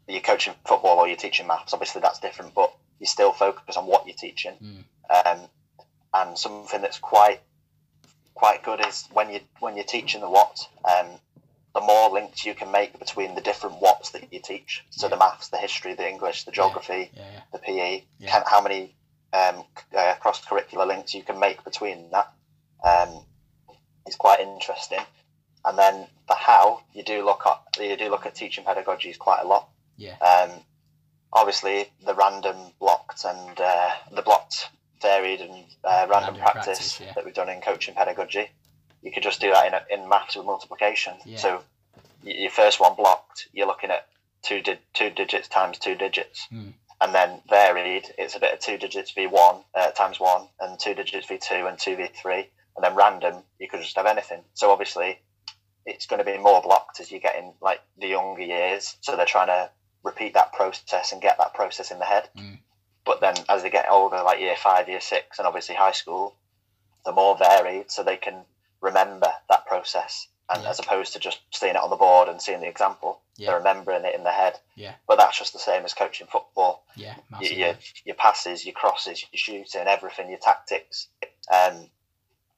you're coaching football or you're teaching maths. Obviously, that's different, but you still focus on what you're teaching. Mm. Um, and something that's quite quite good is when you when you're teaching the what. Um, the more links you can make between the different whats that you teach, so the maths, the history, the English, the geography, Yeah, yeah, the PE, Yeah. can, how many um, uh, cross curricular links you can make between that um, is quite interesting. And then the how you do look at you do look at teaching pedagogies quite a lot. yeah, Um, obviously, the random blocked and uh, the blocked varied and uh, random, Random practice, practice, yeah. that we've done in coaching pedagogy. You could just do that in a, in maths with multiplication. Yeah. So your first one blocked, you're looking at two di- two digits times two digits, Hmm. and then varied, it's a bit of two digits v one uh, times one, and two digits v two and two v three, and then random, you could just have anything. So obviously, it's going to be more blocked as you get in like the younger years. So they're trying to repeat that process and get that process in the head. Mm. But then as they get older, like year five, year six, and obviously high school, they're more varied, so they can remember that process. And Yeah. as opposed to just seeing it on the board and seeing the example, Yeah. they're remembering it in their head. Yeah. But that's just the same as coaching football. yeah, Your, your, your passes, your crosses, your shooting, everything, your tactics. Um,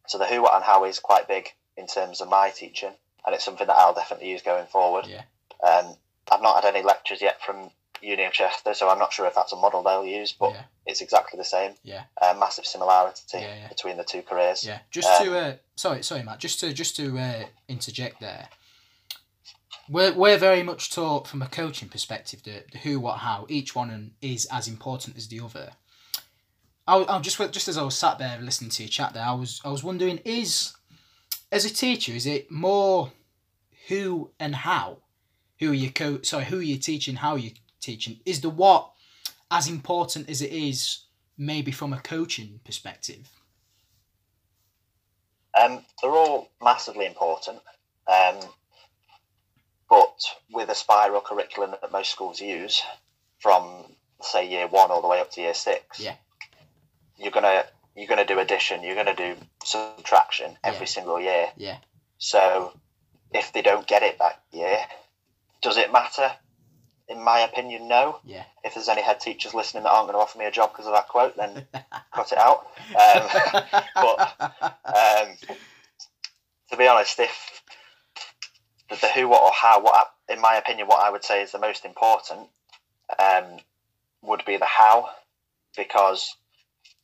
so the who, what, and how is quite big in terms of my teaching, and it's something that I'll definitely use going forward. Yeah. Um, I've not had any lectures yet from Uni of Chester, so I'm not sure if that's a model they'll use, but yeah, it's exactly the same. Yeah. Uh, massive similarity Yeah, yeah. between the two careers. yeah. Just Um, to uh, sorry, sorry, Matt. Just to just to uh, interject there. We're, we're very much taught from a coaching perspective the, the who, what, how. Each one is as important as the other. I, I'm just just as I was sat there listening to your chat there, I was I was wondering is as a teacher is it more who and how, who are you co sorry who are you teaching, how are you teaching? Is the what as important as it is maybe from a coaching perspective? Um, they're all massively important, um, but with a spiral curriculum that most schools use, from say year one all the way up to year six, Yeah. you're gonna you're gonna do addition, you're gonna do subtraction every Yeah. single year. Yeah. So if they don't get it that year, does it matter? In my opinion, no. Yeah. If there's any head teachers listening that aren't going to offer me a job because of that quote, then cut it out. Um, but um, to be honest, if the, the who, what, or how, what I, in my opinion, what I would say is the most important um, would be the how, because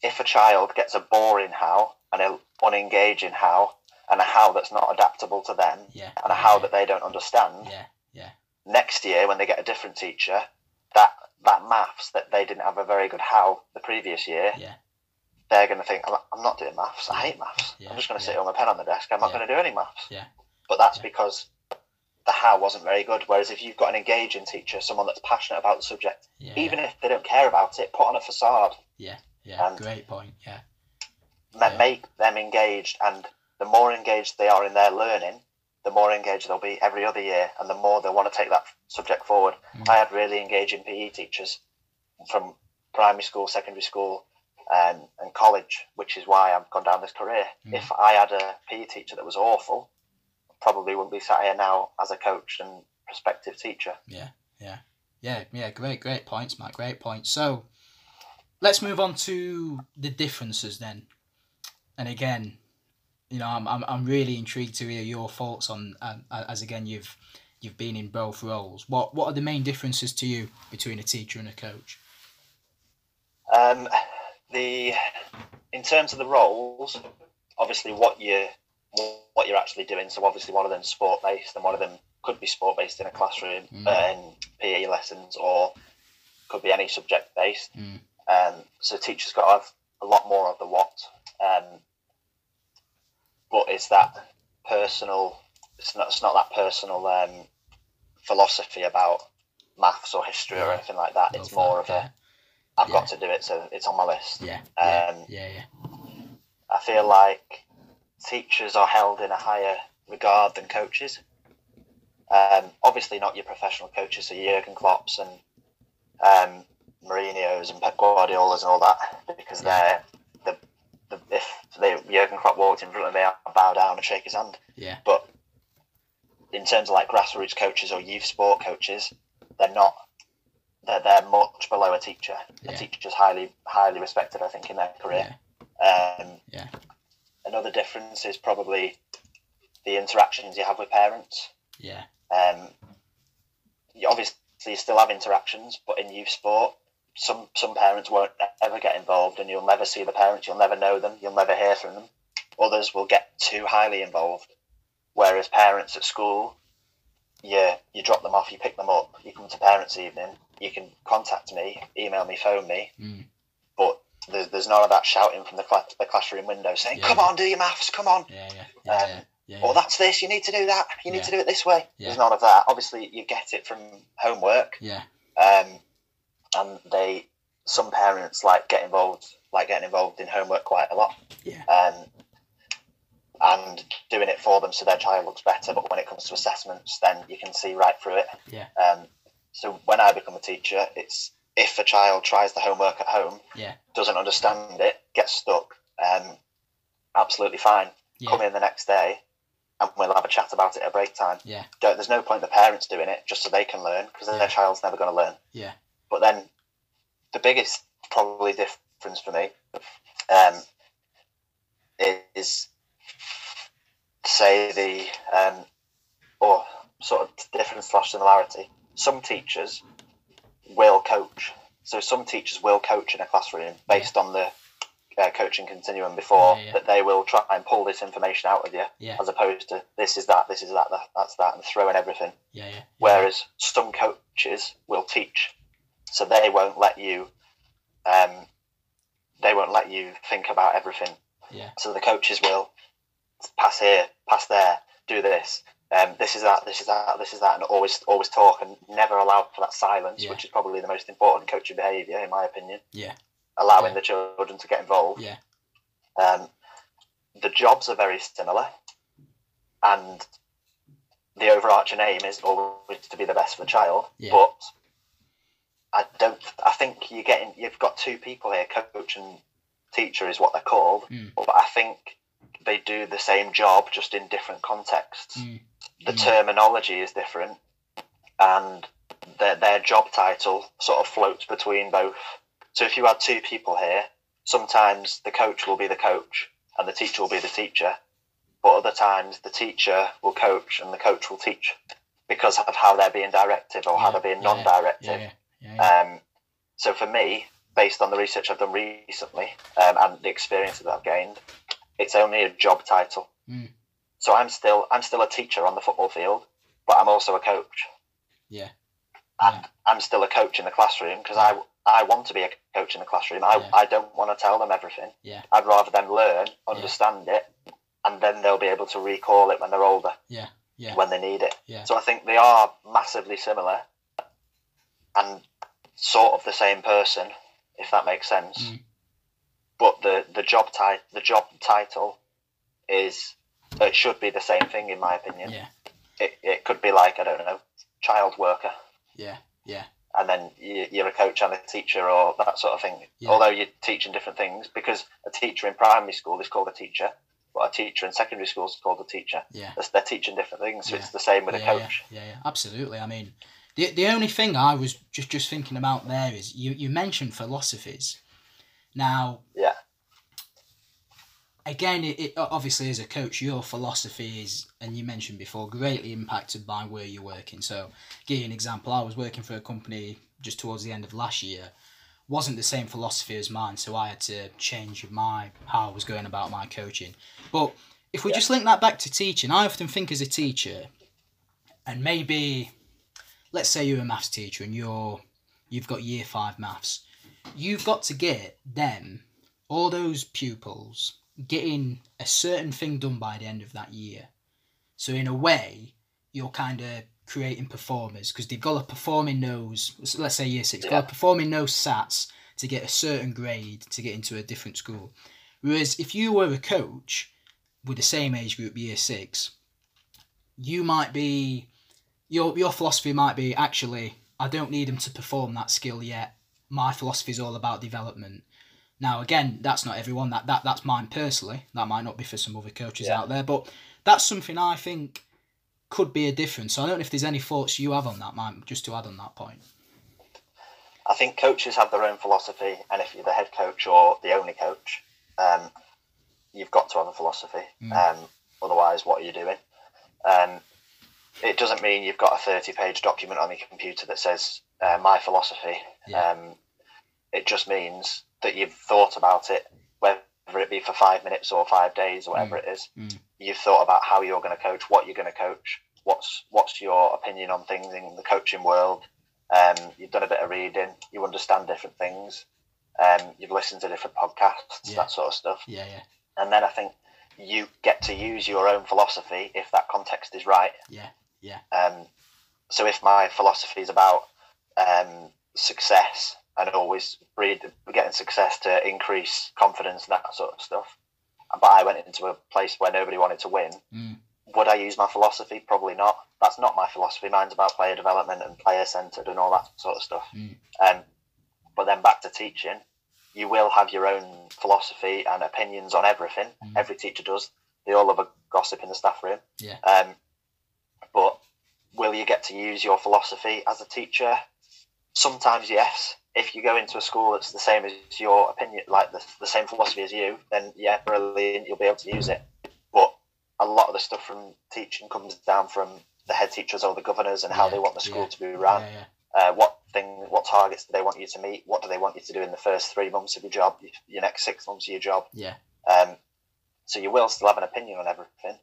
if a child gets a boring how and an unengaging how and a how that's not adaptable to them yeah. and a how that they don't understand, Yeah. Yeah. next year when they get a different teacher, that that maths that they didn't have a very good how the previous year, Yeah. they're going to think, I'm, not doing maths. I hate maths. Yeah, I'm just going to yeah. sit with my pen on the desk. I'm not Yeah. going to do any maths. Yeah. But that's Yeah. because the how wasn't very good. Whereas if you've got an engaging teacher, someone that's passionate about the subject, Yeah. even if they don't care about it, put on a facade, Yeah. and- Great point. Yeah. Yeah. make them engaged. And the more engaged they are in their learning, the more engaged they'll be every other year, and the more they'll want to take that subject forward. Mm. I had really engaging PE teachers from primary school, secondary school, um, and college, which is why I've gone down this career. Mm. If I had a PE teacher that was awful, I probably wouldn't be sat here now as a coach and prospective teacher. Yeah, yeah, yeah, yeah. great, great points, Matt. Great points. So, let's move on to the differences then. And again, you know, I'm, I'm, I'm really intrigued to hear your thoughts on um, as again you've you've been in both roles. What what are the main differences to you between a teacher and a coach? Um, the in terms of the roles, obviously what you what you're actually doing. So obviously one of them sport based, and one of them could be sport based in a classroom Mm. uh, PE lessons, or could be any subject based. Mm. Um, so teachers got to have a lot more of the what. Um, but it's that personal. It's not. It's not that personal um, philosophy about maths or history or anything like that. It's more of a. I've got to do it, so it's on my list. yeah, yeah, Um, yeah, yeah, I feel like teachers are held in a higher regard than coaches. Um, obviously, not your professional coaches, so Jurgen Klopps and um, Mourinho's and Pep Guardiola's and all that, because they're the, the if they, Jurgen Klopp walked in front of me, I'd bow down and shake his hand. yeah, But in terms of like grassroots coaches or youth sport coaches, they're not. They're, they're much below a teacher. Yeah. A teacher's highly highly respected, I think, in their career. yeah, Um, Yeah. Another difference is probably the interactions you have with parents. yeah, Um, you obviously you still have interactions, but in youth sport, some some parents won't ever get involved, and you'll never see the parents. You'll never know them. You'll never hear from them. Others will get too highly involved, whereas parents at school, you you drop them off, you pick them up, you come to parents' evening, you can contact me, email me, phone me, Mm. but there's, there's none of that shouting from the, cla- the classroom window saying, Yeah. "Come on, do your maths, come on." yeah, yeah, yeah, Um, yeah, yeah, Or that's this. You need to do that. You need Yeah. to do it this way. Yeah. There's none of that. Obviously, you get it from homework, yeah, um, and they some parents like get involved, like getting involved in homework quite a lot, yeah, um, and doing it for them so their child looks better. But when it comes to assessments, then you can see right through it. Yeah. Um, so when I become a teacher, it's if a child tries the homework at home, Yeah. doesn't understand it, gets stuck, um, absolutely fine. yeah, Come in the next day, and we'll have a chat about it at break time. yeah, Don't, there's no point the parents doing it just so they can learn because Yeah. their child's never going to learn. yeah, But then the biggest probably difference for me um, is say the um, or sort of difference slash similarity. Some teachers will coach. So some teachers will coach in a classroom based on the uh, coaching continuum before Yeah, yeah. that they will try and pull this information out of you yeah, as opposed to this is that, this is that, that that's that, and throwing everything. yeah, yeah. Whereas some coaches will teach, so they won't let you, um, they won't let you think about everything. Yeah. So the coaches will pass here, pass there, do this. Um, this is that, this is that, this is that, and always, always talk, and never allow for that silence, Yeah. which is probably the most important coaching behaviour, in my opinion. Yeah. Allowing Yeah. the children to get involved. Yeah. Um, the jobs are very similar, and the overarching aim is always to be the best for the child. Yeah. But I don't. I think you're getting. You've got two people here, coach and teacher is what they're called. Mm. But I think they do the same job just in different contexts. Mm. The Mm. terminology is different, and their their job title sort of floats between both. So if you had two people here, sometimes the coach will be the coach and the teacher will be the teacher, but other times the teacher will coach and the coach will teach because of how they're being directive or how they're being yeah, non-directive. Yeah, yeah, yeah. Um, so for me, based on the research I've done recently um, and the experience that I've gained, it's only a job title. Mm. So I'm still I'm still a teacher on the football field, but I'm also a coach. Yeah. And I'm still a coach in the classroom because I I want to be a coach in the classroom. I, Yeah. I don't want to tell them everything. Yeah. I'd rather them learn, understand it, and then they'll be able to recall it when they're older, yeah, yeah, when they need it. yeah, So I think they are massively similar and sort of the same person, if that makes sense. Mm. But the, the job ti- the job title is it should be the same thing in my opinion. yeah, It, it could be like I don't know, child worker, yeah, yeah, and then you, you're a coach and a teacher or that sort of thing. Yeah. Although you're teaching different things, because a teacher in primary school is called a teacher, but a teacher in secondary school is called a teacher. yeah. They're, they're teaching different things, so Yeah. it's the same with yeah, a coach. Yeah, yeah, absolutely. I mean, the the only thing I was just just thinking about there is you you mentioned philosophies. Now, Yeah. again, it, it obviously as a coach, your philosophy is, and you mentioned before, greatly impacted by where you're working. So, give you an example. I was working for a company just towards the end of last year. Wasn't the same philosophy as mine, so I had to change my how I was going about my coaching. But if we Yeah. just link that back to teaching, I often think as a teacher, and maybe, let's say you're a maths teacher and you're you've got year five maths, you've got to get them, all those pupils, getting a certain thing done by the end of that year. So in a way, you're kind of creating performers because they've got to perform in those. Let's say year six, got Yeah. to perform in those sats to get a certain grade to get into a different school. Whereas if you were a coach with the same age group, year six, you might be your your philosophy might be actually I don't need them to perform that skill yet. My philosophy is all about development. Now again, that's not everyone. That that that's mine personally. That might not be for some other coaches Yeah. out there, but that's something I think could be a difference. So I don't know if there's any thoughts you have on that, Mike, just to add on that point. I think coaches have their own philosophy, and if you're the head coach or the only coach, um, you've got to have a philosophy. Mm. Um, otherwise, what are you doing? Um, it doesn't mean you've got a 30 page document on your computer that says uh, my philosophy. Yeah. Um, it just means that you've thought about it, whether it be for five minutes or five days or whatever it is. Mm. You've thought about how you're going to coach, what you're going to coach, what's what's your opinion on things in the coaching world. Um, you've done a bit of reading, you understand different things, um, you've listened to different podcasts, Yeah. that sort of stuff. Yeah, yeah, And then I think you get to use your own philosophy if that context is right. yeah, yeah, Um, so if my philosophy is about um, success and always breed, getting success to increase confidence, and that sort of stuff, but I went into a place where nobody wanted to win, Mm. would I use my philosophy? Probably not. That's not my philosophy. Mine's about player development and player centered and all that sort of stuff. Mm. Um, but then back to teaching, you will have your own philosophy and opinions on everything. Mm. Every teacher does. They all love a gossip in the staff room. Yeah. Um, but will you get to use your philosophy as a teacher? Sometimes, yes. If you go into a school that's the same as your opinion, like the, the same philosophy as you, then yeah, brilliant, you'll be able to use it. But a lot of the stuff from teaching comes down from the head teachers or the governors and how Yeah, they want the school yeah, to be run. yeah. Uh, what thing, what targets do they want you to meet? What do they want you to do in the first three months of your job, your next six months of your job? Yeah. Um, so you will still have an opinion on everything,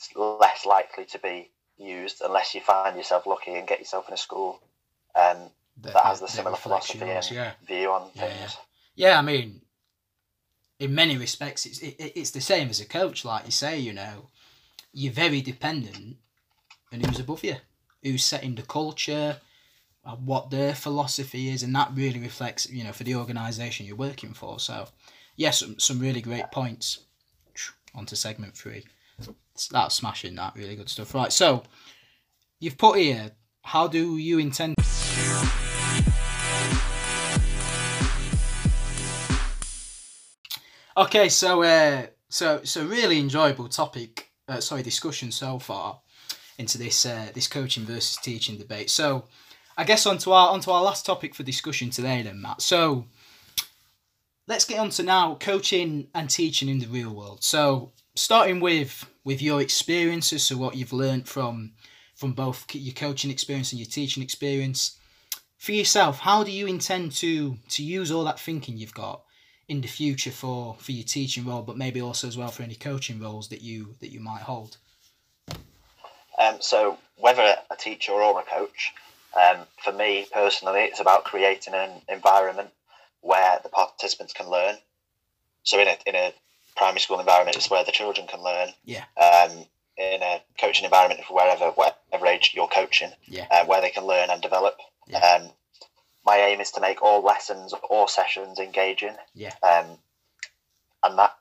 it's less likely to be used unless you find yourself lucky and get yourself in a school um, That, that has the similar philosophy and yeah. view on Yeah, things. Yeah, I mean, in many respects, it's it, it's the same as a coach. Like you say, you know, you're very dependent on who's above you, who's setting the culture, uh, what their philosophy is, and that really reflects, you know, for the organisation you're working for. So, yes, some, some really great points. On to segment three. That's smashing. That really good stuff. Right, so you've put here. How do you intend? Okay, so uh, So, so really enjoyable topic. Uh, sorry, discussion so far into this uh, this coaching versus teaching debate. So, I guess onto our onto our last topic for discussion today, then, Matt. So, let's get on to now coaching and teaching in the real world. So, starting with with your experiences, so what you've learned from from both your coaching experience and your teaching experience. For yourself, how do you intend to to use all that thinking you've got in the future for for your teaching role, but maybe also as well for any coaching roles that you that you might hold? Um, so whether a teacher or a coach, um, for me personally, it's about creating an environment where the participants can learn. So in a in a primary school environment, is where the children can learn. Yeah. Um, in a coaching environment, for wherever whatever age you're coaching, Yeah. uh, where they can learn and develop. Yeah. Um, my aim is to make all lessons or sessions engaging. Yeah. Um, and that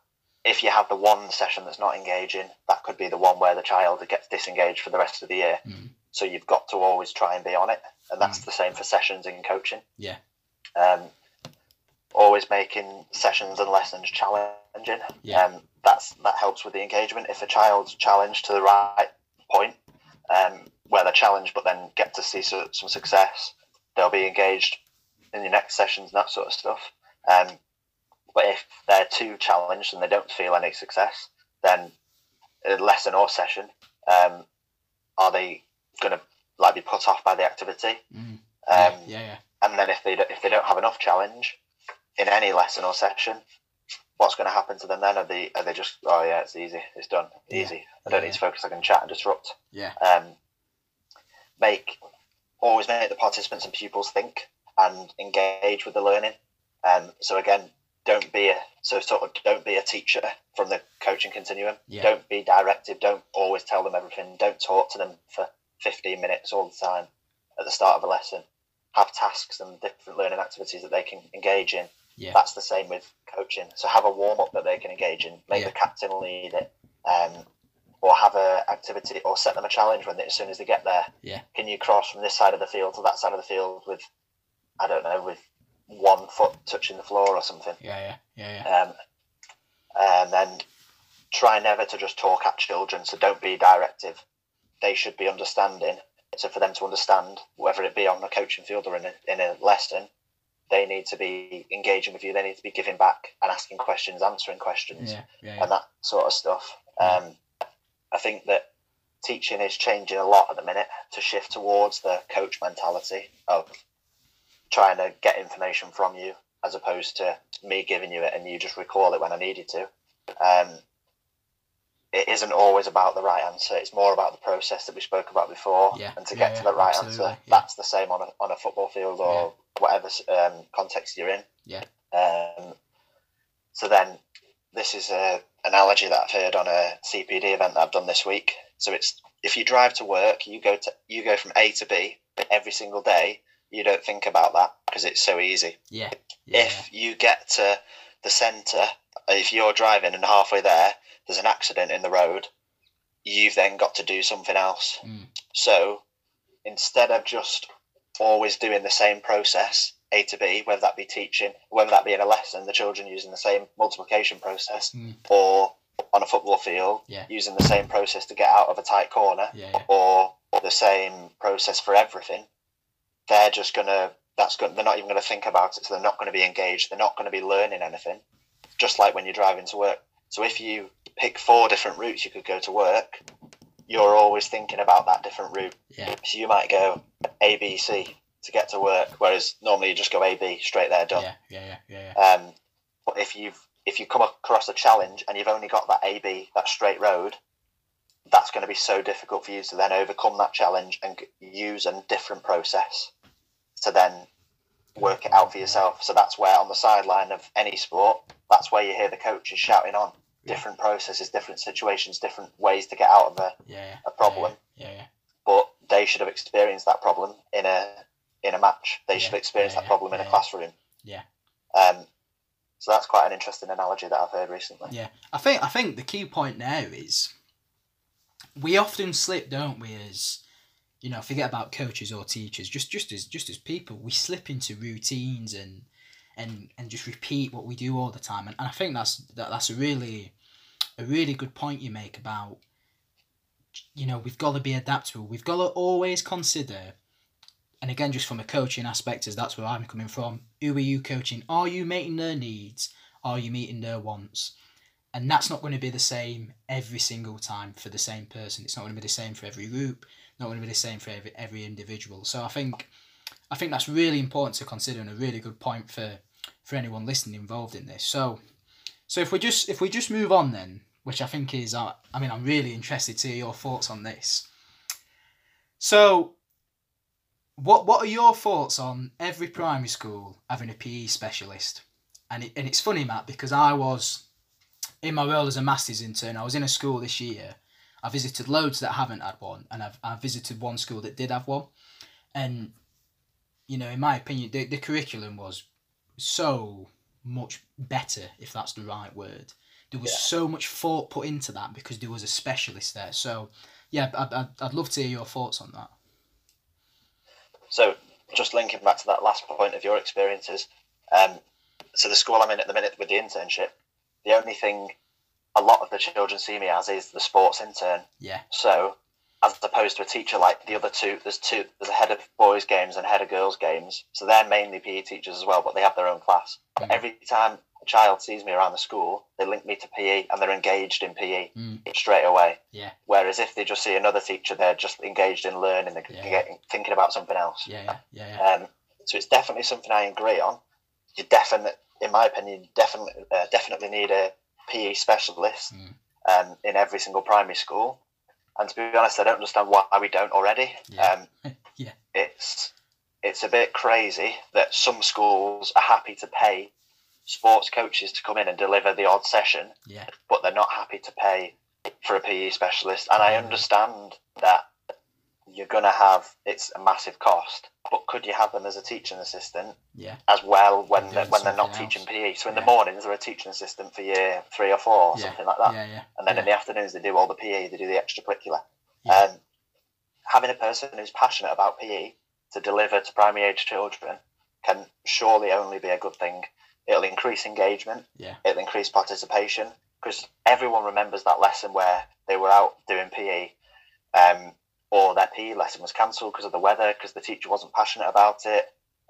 if you have the one session that's not engaging, that could be the one where the child gets disengaged for the rest of the year. Mm. So you've got to always try and be on it, and that's the same for sessions in coaching. Yeah. Um, always making sessions and lessons challenging. Yeah. Um, that's that helps with the engagement. If a child's challenged to the right point, um, where they're challenged but then get to see so, some success, they'll be engaged in the next sessions and that sort of stuff. Um, but if they're too challenged and they don't feel any success, then a lesson or session, um, are they going to like be put off by the activity? Mm. Um, yeah, yeah, yeah. and then if they don't, if they don't have enough challenge in any lesson or session, what's going to happen to them then? Are they are they just oh yeah it's easy it's done Yeah. easy I don't Yeah, need to focus I can chat and disrupt. Yeah. Um, make always make the participants and pupils think and engage with the learning. Um, so again, don't be a so sort of don't be a teacher from the coaching continuum. Yeah. Don't be directive. Don't always tell them everything. Don't talk to them for fifteen minutes all the time at the start of a lesson. Have tasks and different learning activities that they can engage in. Yeah. That's the same with coaching. So have a warm up that they can engage in. Make Yeah. the captain lead it, um, or have a activity, or set them a challenge when they, as soon as they get there. Yeah. Can you cross from this side of the field to that side of the field with, I don't know, with one foot touching the floor or something? Yeah, yeah, yeah, yeah. Um, and then try never to just talk at children. So don't be directive. They should be understanding. So for them to understand, whether it be on a coaching field or in a, in a lesson, they need to be engaging with you. They need to be giving back and asking questions, answering questions, Yeah, yeah, yeah. and that sort of stuff. Um, I think that teaching is changing a lot at the minute to shift towards the coach mentality of trying to get information from you as opposed to me giving you it and you just recall it when I need you to. Um, it isn't always about the right answer. It's more about the process that we spoke about before, Yeah, and to yeah, get to the right absolutely, answer. That's the same on a on a football field or whatever um, context you're in. Yeah. Um, so then, this is a analogy that I've heard on a CPD event that I've done this week. So it's if you drive to work, you go to you go from A to B every single day. You don't think about that because it's so easy yeah, yeah, if you get to the centre, if you're driving and halfway there, there's an accident in the road, you've then got to do something else. Mm. So instead of just always doing the same process, A to B, whether that be teaching, whether that be in a lesson, the children using the same multiplication process, Mm. or on a football field, Yeah. using the same process to get out of a tight corner, yeah, yeah, or the same process for everything, they're just gonna that's good they're not even gonna think about it, so they're not gonna be engaged, they're not gonna be learning anything. Just like when you're driving to work. So if you pick four different routes you could go to work, you're always thinking about that different route. yeah, So you might go A B C to get to work, whereas normally you just go A B straight there done. yeah, yeah, yeah, yeah, Um, but if you've if you come across a challenge and you've only got that A B that straight road, that's going to be so difficult for you to then overcome that challenge and use a different process to then work it out for yourself. So that's where on the sideline of any sport, that's where you hear the coaches shouting on different processes, different situations, different ways to get out of a, yeah, a problem. Yeah, yeah, But they should have experienced that problem in a in a match. They should have experienced that problem in a classroom. Yeah. Um, so that's quite an interesting analogy that I've heard recently. yeah. I think I think the key point now is we often slip, don't we? As you know, forget about coaches or teachers. Just just as just as people, we slip into routines and and and just repeat what we do all the time. And, and I think that's that, that's a really a really good point you make about you know we've got to be adaptable. We've got to always consider, and again, just from a coaching aspect, as that's where I'm coming from. Who are you coaching? Are you meeting their needs? Are you meeting their wants? And that's not going to be the same every single time for the same person. It's not going to be the same for every group. Not going to be the same for every every individual. So I think, I think that's really important to consider and a really good point for for anyone listening involved in this. So, so if we just if we just move on then, which I think is, uh, I mean, I'm really interested to hear your thoughts on this. So, what what are your thoughts on every primary school having a PE specialist? And it, and it's funny, Matt, because I was in my role as a masters intern. I was in a school this year. I visited loads that haven't had one, and I've I visited one school that did have one, and you know, in my opinion, the, the curriculum was so much better, if that's the right word. There was Yeah. so much thought put into that because there was a specialist there. So, yeah, I'd, I'd, I'd love to hear your thoughts on that. So, just linking back to that last point of your experiences, um, so the school I'm in at the minute with the internship, the only thing a lot of the children see me as is the sports intern. Yeah, So, as opposed to a teacher like the other two, there's two, there's a head of boys games and head of girls games. So they're mainly PE teachers as well, but they have their own class. Mm. Every time a child sees me around the school, they link me to PE and they're engaged in PE Mm. straight away. yeah, Whereas if they just see another teacher, they're just engaged in learning, they're Yeah. getting, thinking about something else. yeah, yeah, yeah, yeah. Um, so it's definitely something I agree on. You definitely, in my opinion, definitely uh, definitely need a PE specialist Mm. um, in every single primary school. And to be honest, I don't understand why we don't already. Yeah. Um, Yeah. It's it's a bit crazy that some schools are happy to pay sports coaches to come in and deliver the odd session, yeah, but they're not happy to pay for a PE specialist. And I understand that you're going to have it's a massive cost, but could you have them as a teaching assistant yeah, as well when they're, when they're not something teaching. PE? So in Yeah. the mornings they're a teaching assistant for year three or four or yeah, something like that, yeah, yeah, and then yeah. in the afternoons they do all the PE, they do the extracurricular. Yeah. Um, having a person who's passionate about PE to deliver to primary age children can surely only be a good thing. It'll increase engagement. Yeah. It'll increase participation because everyone remembers that lesson where they were out doing PE, um, or their PE lesson was cancelled because of the weather, because the teacher wasn't passionate about it,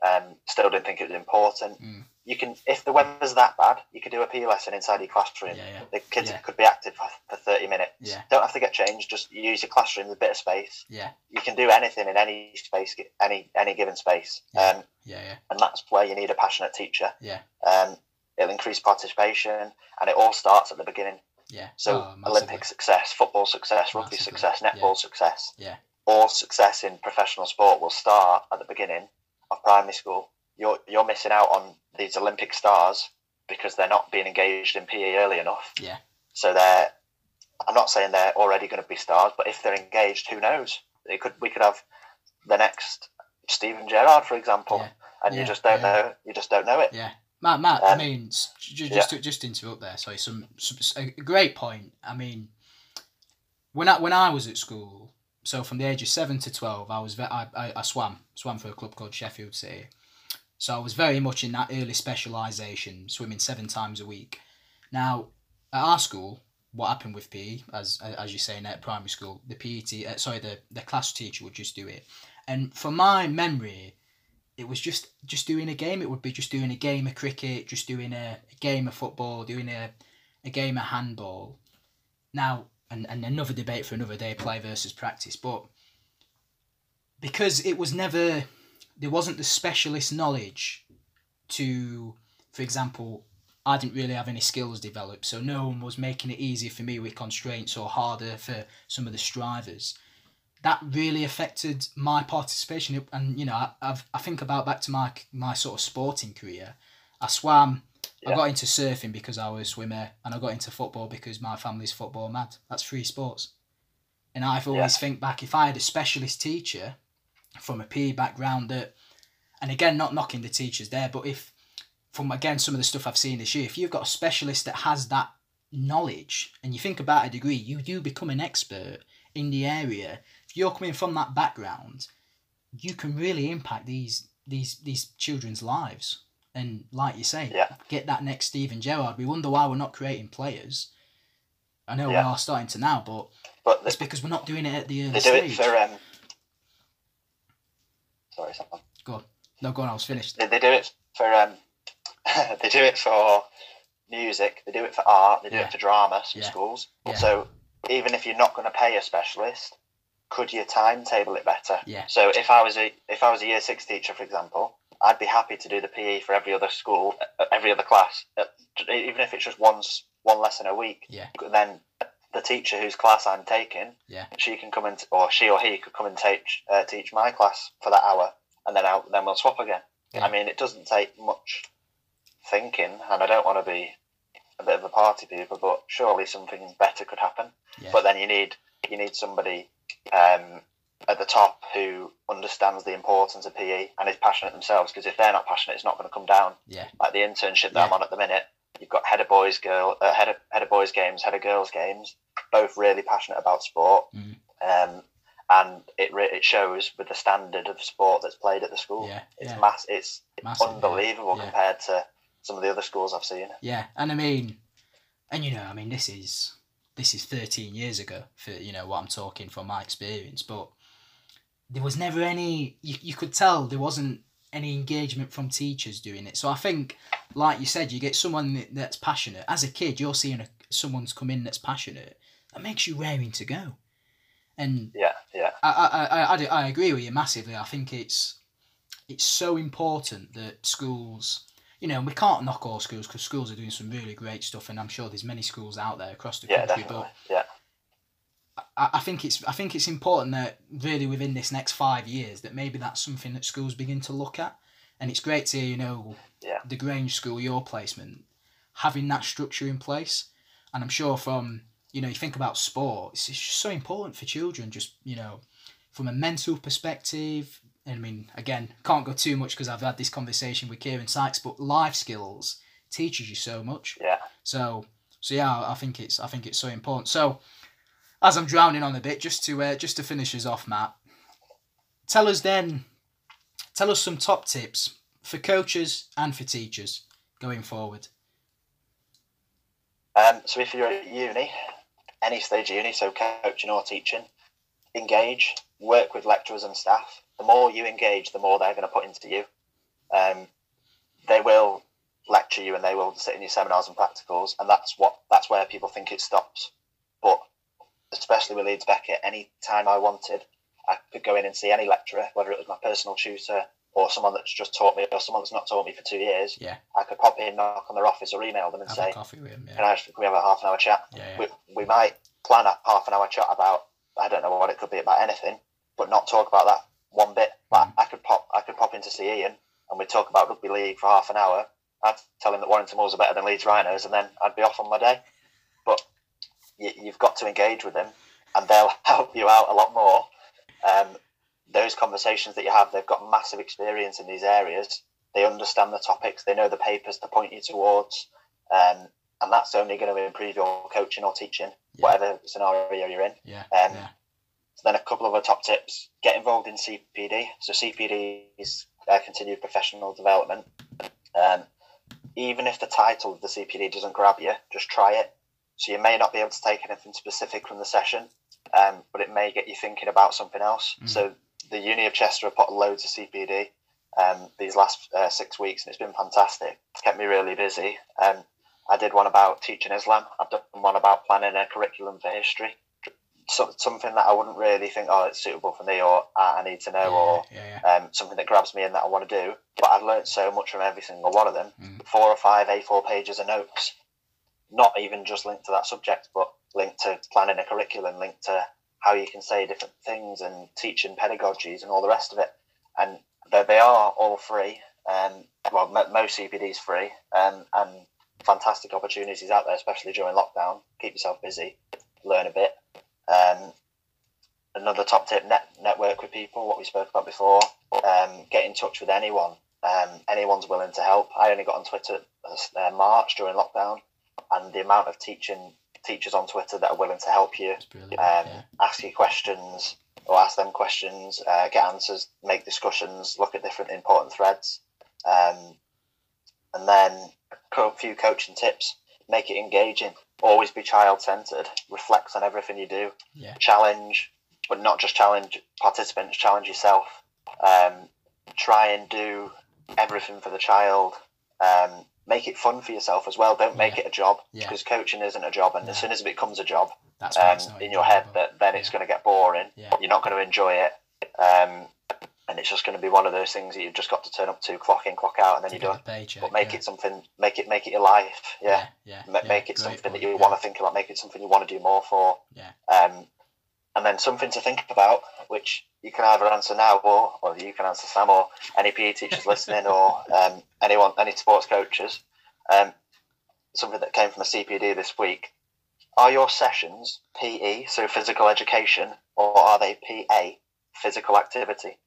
um, still didn't think it was important. Mm. You can, if the weather's that bad, you could do a PE lesson inside your classroom. yeah, yeah, The kids Yeah. could be active for, for 30 minutes. Yeah. Don't have to get changed. Just use your classroom with a bit of space. yeah, You can do anything in any space, any any given space, um, yeah, yeah, and that's where you need a passionate teacher. Yeah. Um, it'll increase participation, and it all starts at the beginning. Yeah. So Oh. Olympic success, football success, rugby Massively. success, netball success. Yeah. All success in professional sport will start at the beginning of primary school. You're you're missing out on these Olympic stars because they're not being engaged in PE early enough. Yeah. So they're I'm not saying they're already going to be stars, but if they're engaged, who knows? They could we could have the next Steven Gerrard, for example, Yeah. and Yeah, you just don't yeah. know you just don't know it. Yeah, Matt. Matt. I Um, mean, s- j- just to, just to interrupt there. Sorry, some, some a great point. I mean, when I when I was at school, so from the age of seven to twelve, I was I, I, I swam swam for a club called Sheffield City. So I was very much in that early specialisation, swimming seven times a week. Now, at our school, what happened with PE, as as you say, in at primary school, the PE, uh, sorry, the the class teacher would just do it, and from my memory, it was just just doing a game. It would be just doing a game of cricket, just doing a, a game of football, doing a, a game of handball. Now, and, and another debate for another day, play versus practice. But because it was never, there wasn't the specialist knowledge to, for example, I didn't really have any skills developed, so no one was making it easier for me with constraints or harder for some of the strivers that really affected my participation. And you know, I, I've, I think about back to my my sort of sporting career. I swam. I got into surfing because I was a swimmer, and I got into football because my family's football mad. That's three sports. And I've always think back if I had a specialist teacher from a PE background that, and again, not knocking the teachers there, but if from again some of the stuff I've seen this year, if you've got a specialist that has that knowledge and you think about a degree, you do become an expert in the area. If you're coming from that background, you can really impact these these these children's lives. And like you say, Yeah. get that next Steven Gerrard. We wonder why we're not creating players I know Yeah. we are starting to now, but But it's because we're not doing it at the early they do it stage. for um. Sorry, someone. No, go on. I was finished. They, they do it for um. they do it for music. They do it for art. They do Yeah. it for drama. Some schools. So even if you're not going to pay a specialist, could you timetable it better? Yeah. So if I was a if I was a year six teacher, for example, I'd be happy to do the PE for every other school, uh, every other class, uh, even if it's just once one lesson a week. Yeah. Then the teacher whose class I'm taking, Yeah. she can come and or she or he could come and teach uh, teach my class for that hour, and then I'll, then we'll swap again. Yeah. I mean, it doesn't take much thinking, and I don't want to be a bit of a party people, but surely something better could happen. Yeah. But then you need you need somebody um, at the top who understands the importance of PE and is passionate themselves. Because if they're not passionate, it's not going to come down. Yeah. Like the internship that I'm on at the minute, you've got head of boys, girl, uh, head of head of boys games, head of girls games, both really passionate about sport. Mhm. Um, and it re- it shows with the standard of sport that's played at the school. Yeah. It's Yeah. mass. It's Massive, unbelievable Yeah. compared to some of the other schools I've seen. Yeah, and I mean, and you know, I mean, this is this is thirteen years ago for you know what I'm talking from my experience, but there was never any. You, you could tell there wasn't any engagement from teachers doing it. So I think, like you said, you get someone that's passionate. As a kid, you're seeing a, someone's come in that's passionate. That makes you raring to go, and Yeah, yeah, I, I, I, I, I agree with you massively. I think it's it's so important that schools, you know, we can't knock all schools because schools are doing some really great stuff, and I'm sure there's many schools out there across the yeah, country. definitely. But Yeah, I, I think it's I think it's important that really within this next five years that maybe that's something that schools begin to look at, and it's great to hear you know Yeah. the Grange School your placement having that structure in place, and I'm sure from you know you think about sport, it's, it's just so important for children. Just you know, from a mental perspective, I mean again can't go too much because I've had this conversation with Kieran Sykes, but life skills teaches you so much. yeah. So so yeah, I think it's I think it's so important. So as I'm drowning on a bit, just to uh, just to finish us off, Matt, tell us then, tell us some top tips for coaches and for teachers going forward. Um, so if you're at uni, any stage of uni, so coaching or teaching, engage, work with lecturers and staff. The more you engage, the more they're going to put into you. Um, they will lecture you and they will sit in your seminars and practicals, and that's what that's where people think it stops. But especially with Leeds Beckett, any time I wanted, I could go in and see any lecturer, whether it was my personal tutor or someone that's just taught me or someone that's not taught me for two years. Yeah. I could pop in, knock on their office, or email them and Have say, coffee with him. can I can we have a half an hour chat? yeah, yeah. We, we might plan a half an hour chat about I don't know what it could be about anything, but not talk about that one bit. Like I could pop I could pop into see Ian and we'd talk about rugby league for half an hour. I'd tell him that Warrington Wolves are better than Leeds Rhinos, and then I'd be off on my day. But you, you've got to engage with them, and they'll help you out a lot more. Um, those conversations that you have, they've got massive experience in these areas. They understand the topics. They know the papers to point you towards, um, and that's only going to improve your coaching or teaching, Yeah. whatever scenario you're in. Yeah, Um, yeah, so then a couple of other top tips: get involved in CPD. So CPD is uh, continued professional development. Um, even if the title of the CPD doesn't grab you, just try it. So you may not be able to take anything specific from the session, um, but it may get you thinking about something else. Mm. So the Uni of Chester have put loads of CPD um, these last uh, six weeks, and it's been fantastic. It's kept me really busy. Um, I did one about teaching Islam. I've done one about planning a curriculum for history. So, something that I wouldn't really think, oh, it's suitable for me, or I need to know, yeah, or yeah, yeah. um, something that grabs me and that I want to do. But I've learned so much from every single one of them. Mm. Four or five A4 pages of notes, not even just linked to that subject, but linked to planning a curriculum, linked to how you can say different things and teaching pedagogies and all the rest of it. And they, they are all free. Um, well, mo most CPDs free, um, and fantastic opportunities out there, especially during lockdown. Keep yourself busy, learn a bit. Um, another top tip: net, network with people. What we spoke about before. Um, get in touch with anyone. Um, anyone's willing to help. I only got on Twitter uh, March during lockdown, and the amount of teaching teachers on Twitter that are willing to help you, um, yeah. ask you questions or ask them questions, uh, get answers, make discussions, look at different important threads, um, and then a few coaching tips. Make it engaging. Always be child centered, reflect on everything you do, Yeah. challenge, but not just challenge participants, challenge yourself. Um, try and do everything for the child. Um, make it fun for yourself as well. Don't make Yeah. it a job Yeah. because coaching isn't a job, and No. as soon as it becomes a job That's um, in your head, that then it's Yeah. going to get boring. Yeah. You're not going to enjoy it. And it's just going to be one of those things that you've just got to turn up to, clock in, clock out, and then To you're done. paycheck, But make yeah. it something, make it make it your life. Yeah, yeah, Ma- yeah, make it something point, that you yeah. want to think about. Make it something you want to do more for. Yeah. Um, and then something to think about, which you can either answer now, or or you can answer Sam, or any PE teachers listening, or um, anyone, any sports coaches. Um, something that came from a CPD this week. Are your sessions PE, so physical education, or are they PA, physical activity?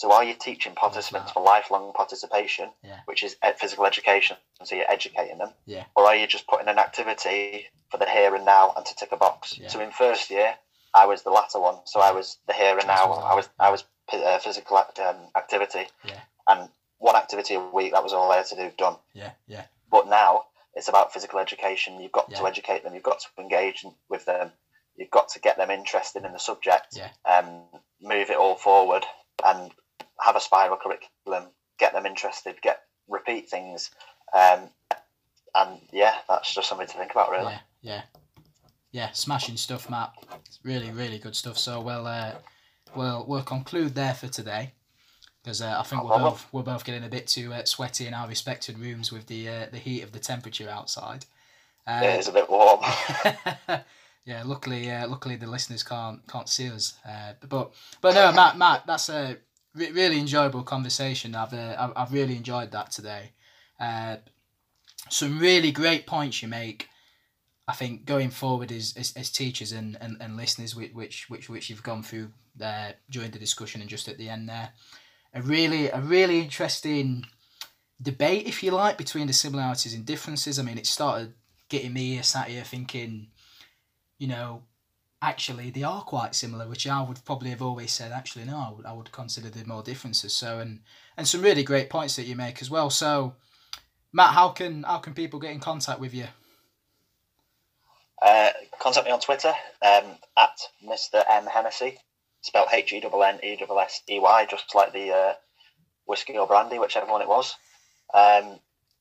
So are you teaching participants for lifelong participation, Yeah. which is physical education, so you're educating them? Yeah. Or are you just putting an activity for the here and now and to tick a box? Yeah. So in first year, I was the latter one. So I was the here and now. I was. I was p- uh, physical act, um, activity. Yeah. And one activity a week. That was all I had to do. Done. Yeah, yeah, But now it's about physical education. You've got to educate them. You've got to engage with them. You've got to get them interested in the subject. Yeah. Um, move it all forward and have a spiral curriculum. Get them interested. Get repeat things. Um, and yeah, that's just something to think about, really. yeah, yeah, yeah. Smashing stuff, Matt. It's really, really good stuff. So we'll uh, we'll we'll conclude there for today because uh, I think we're both we're both getting a bit too uh, sweaty in our respected rooms with the uh, the heat of the temperature outside. Uh, It is a bit warm. yeah, luckily, uh, luckily the listeners can't can't see us. Uh, but but no, Matt, Matt, that's a re- really enjoyable conversation. I've uh, I've, really enjoyed that today. Uh, some really great points you make. I think going forward as, as, as teachers and, and, and listeners, which, which which which you've gone through there during the discussion and just at the end there, a really a really interesting debate, if you like, between the similarities and differences. I mean, it started getting me sat here thinking, you know, actually they are quite similar, which I would probably have always said. Actually, no, I would, I would consider there more differences. So, and and some really great points that you make as well. So, Matt, how can how can people get in contact with you? Uh, contact me on Twitter um, at Mr. M Hennessey, spelled H E N N E S S E Y, just like the uh, whiskey or brandy, whichever one it was. Um,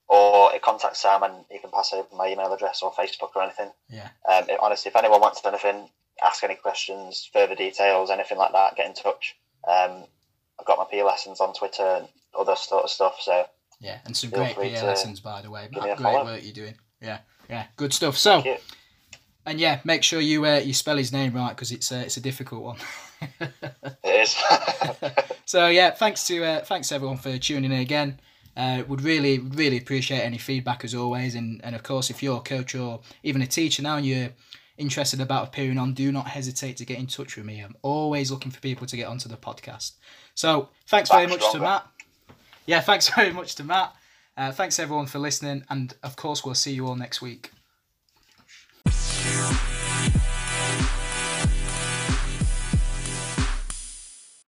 or contact Sam and he can pass over my email address or Facebook or anything. Yeah. Um, it- honestly, if anyone wants anything, ask any questions, further details, anything like that, get in touch. Um, I've got my PE lessons on Twitter and other sort of stuff. So Yeah, and some great to lessons, by the way. Matt, great follow. work you're doing. Yeah, yeah, good stuff. So, thank you. and yeah, make sure you uh, you spell his name right because it's uh, it's a difficult one. It is. So yeah, thanks to uh, thanks everyone for tuning in again. Uh, would really really appreciate any feedback as always, and and of course if you're a coach or even a teacher now and you're interested about appearing on, do not hesitate to get in touch with me. I'm always looking for people to get onto the podcast. So thanks very much to Matt. Yeah, thanks very much to Matt. Uh, thanks everyone for listening, and of course, we'll see you all next week.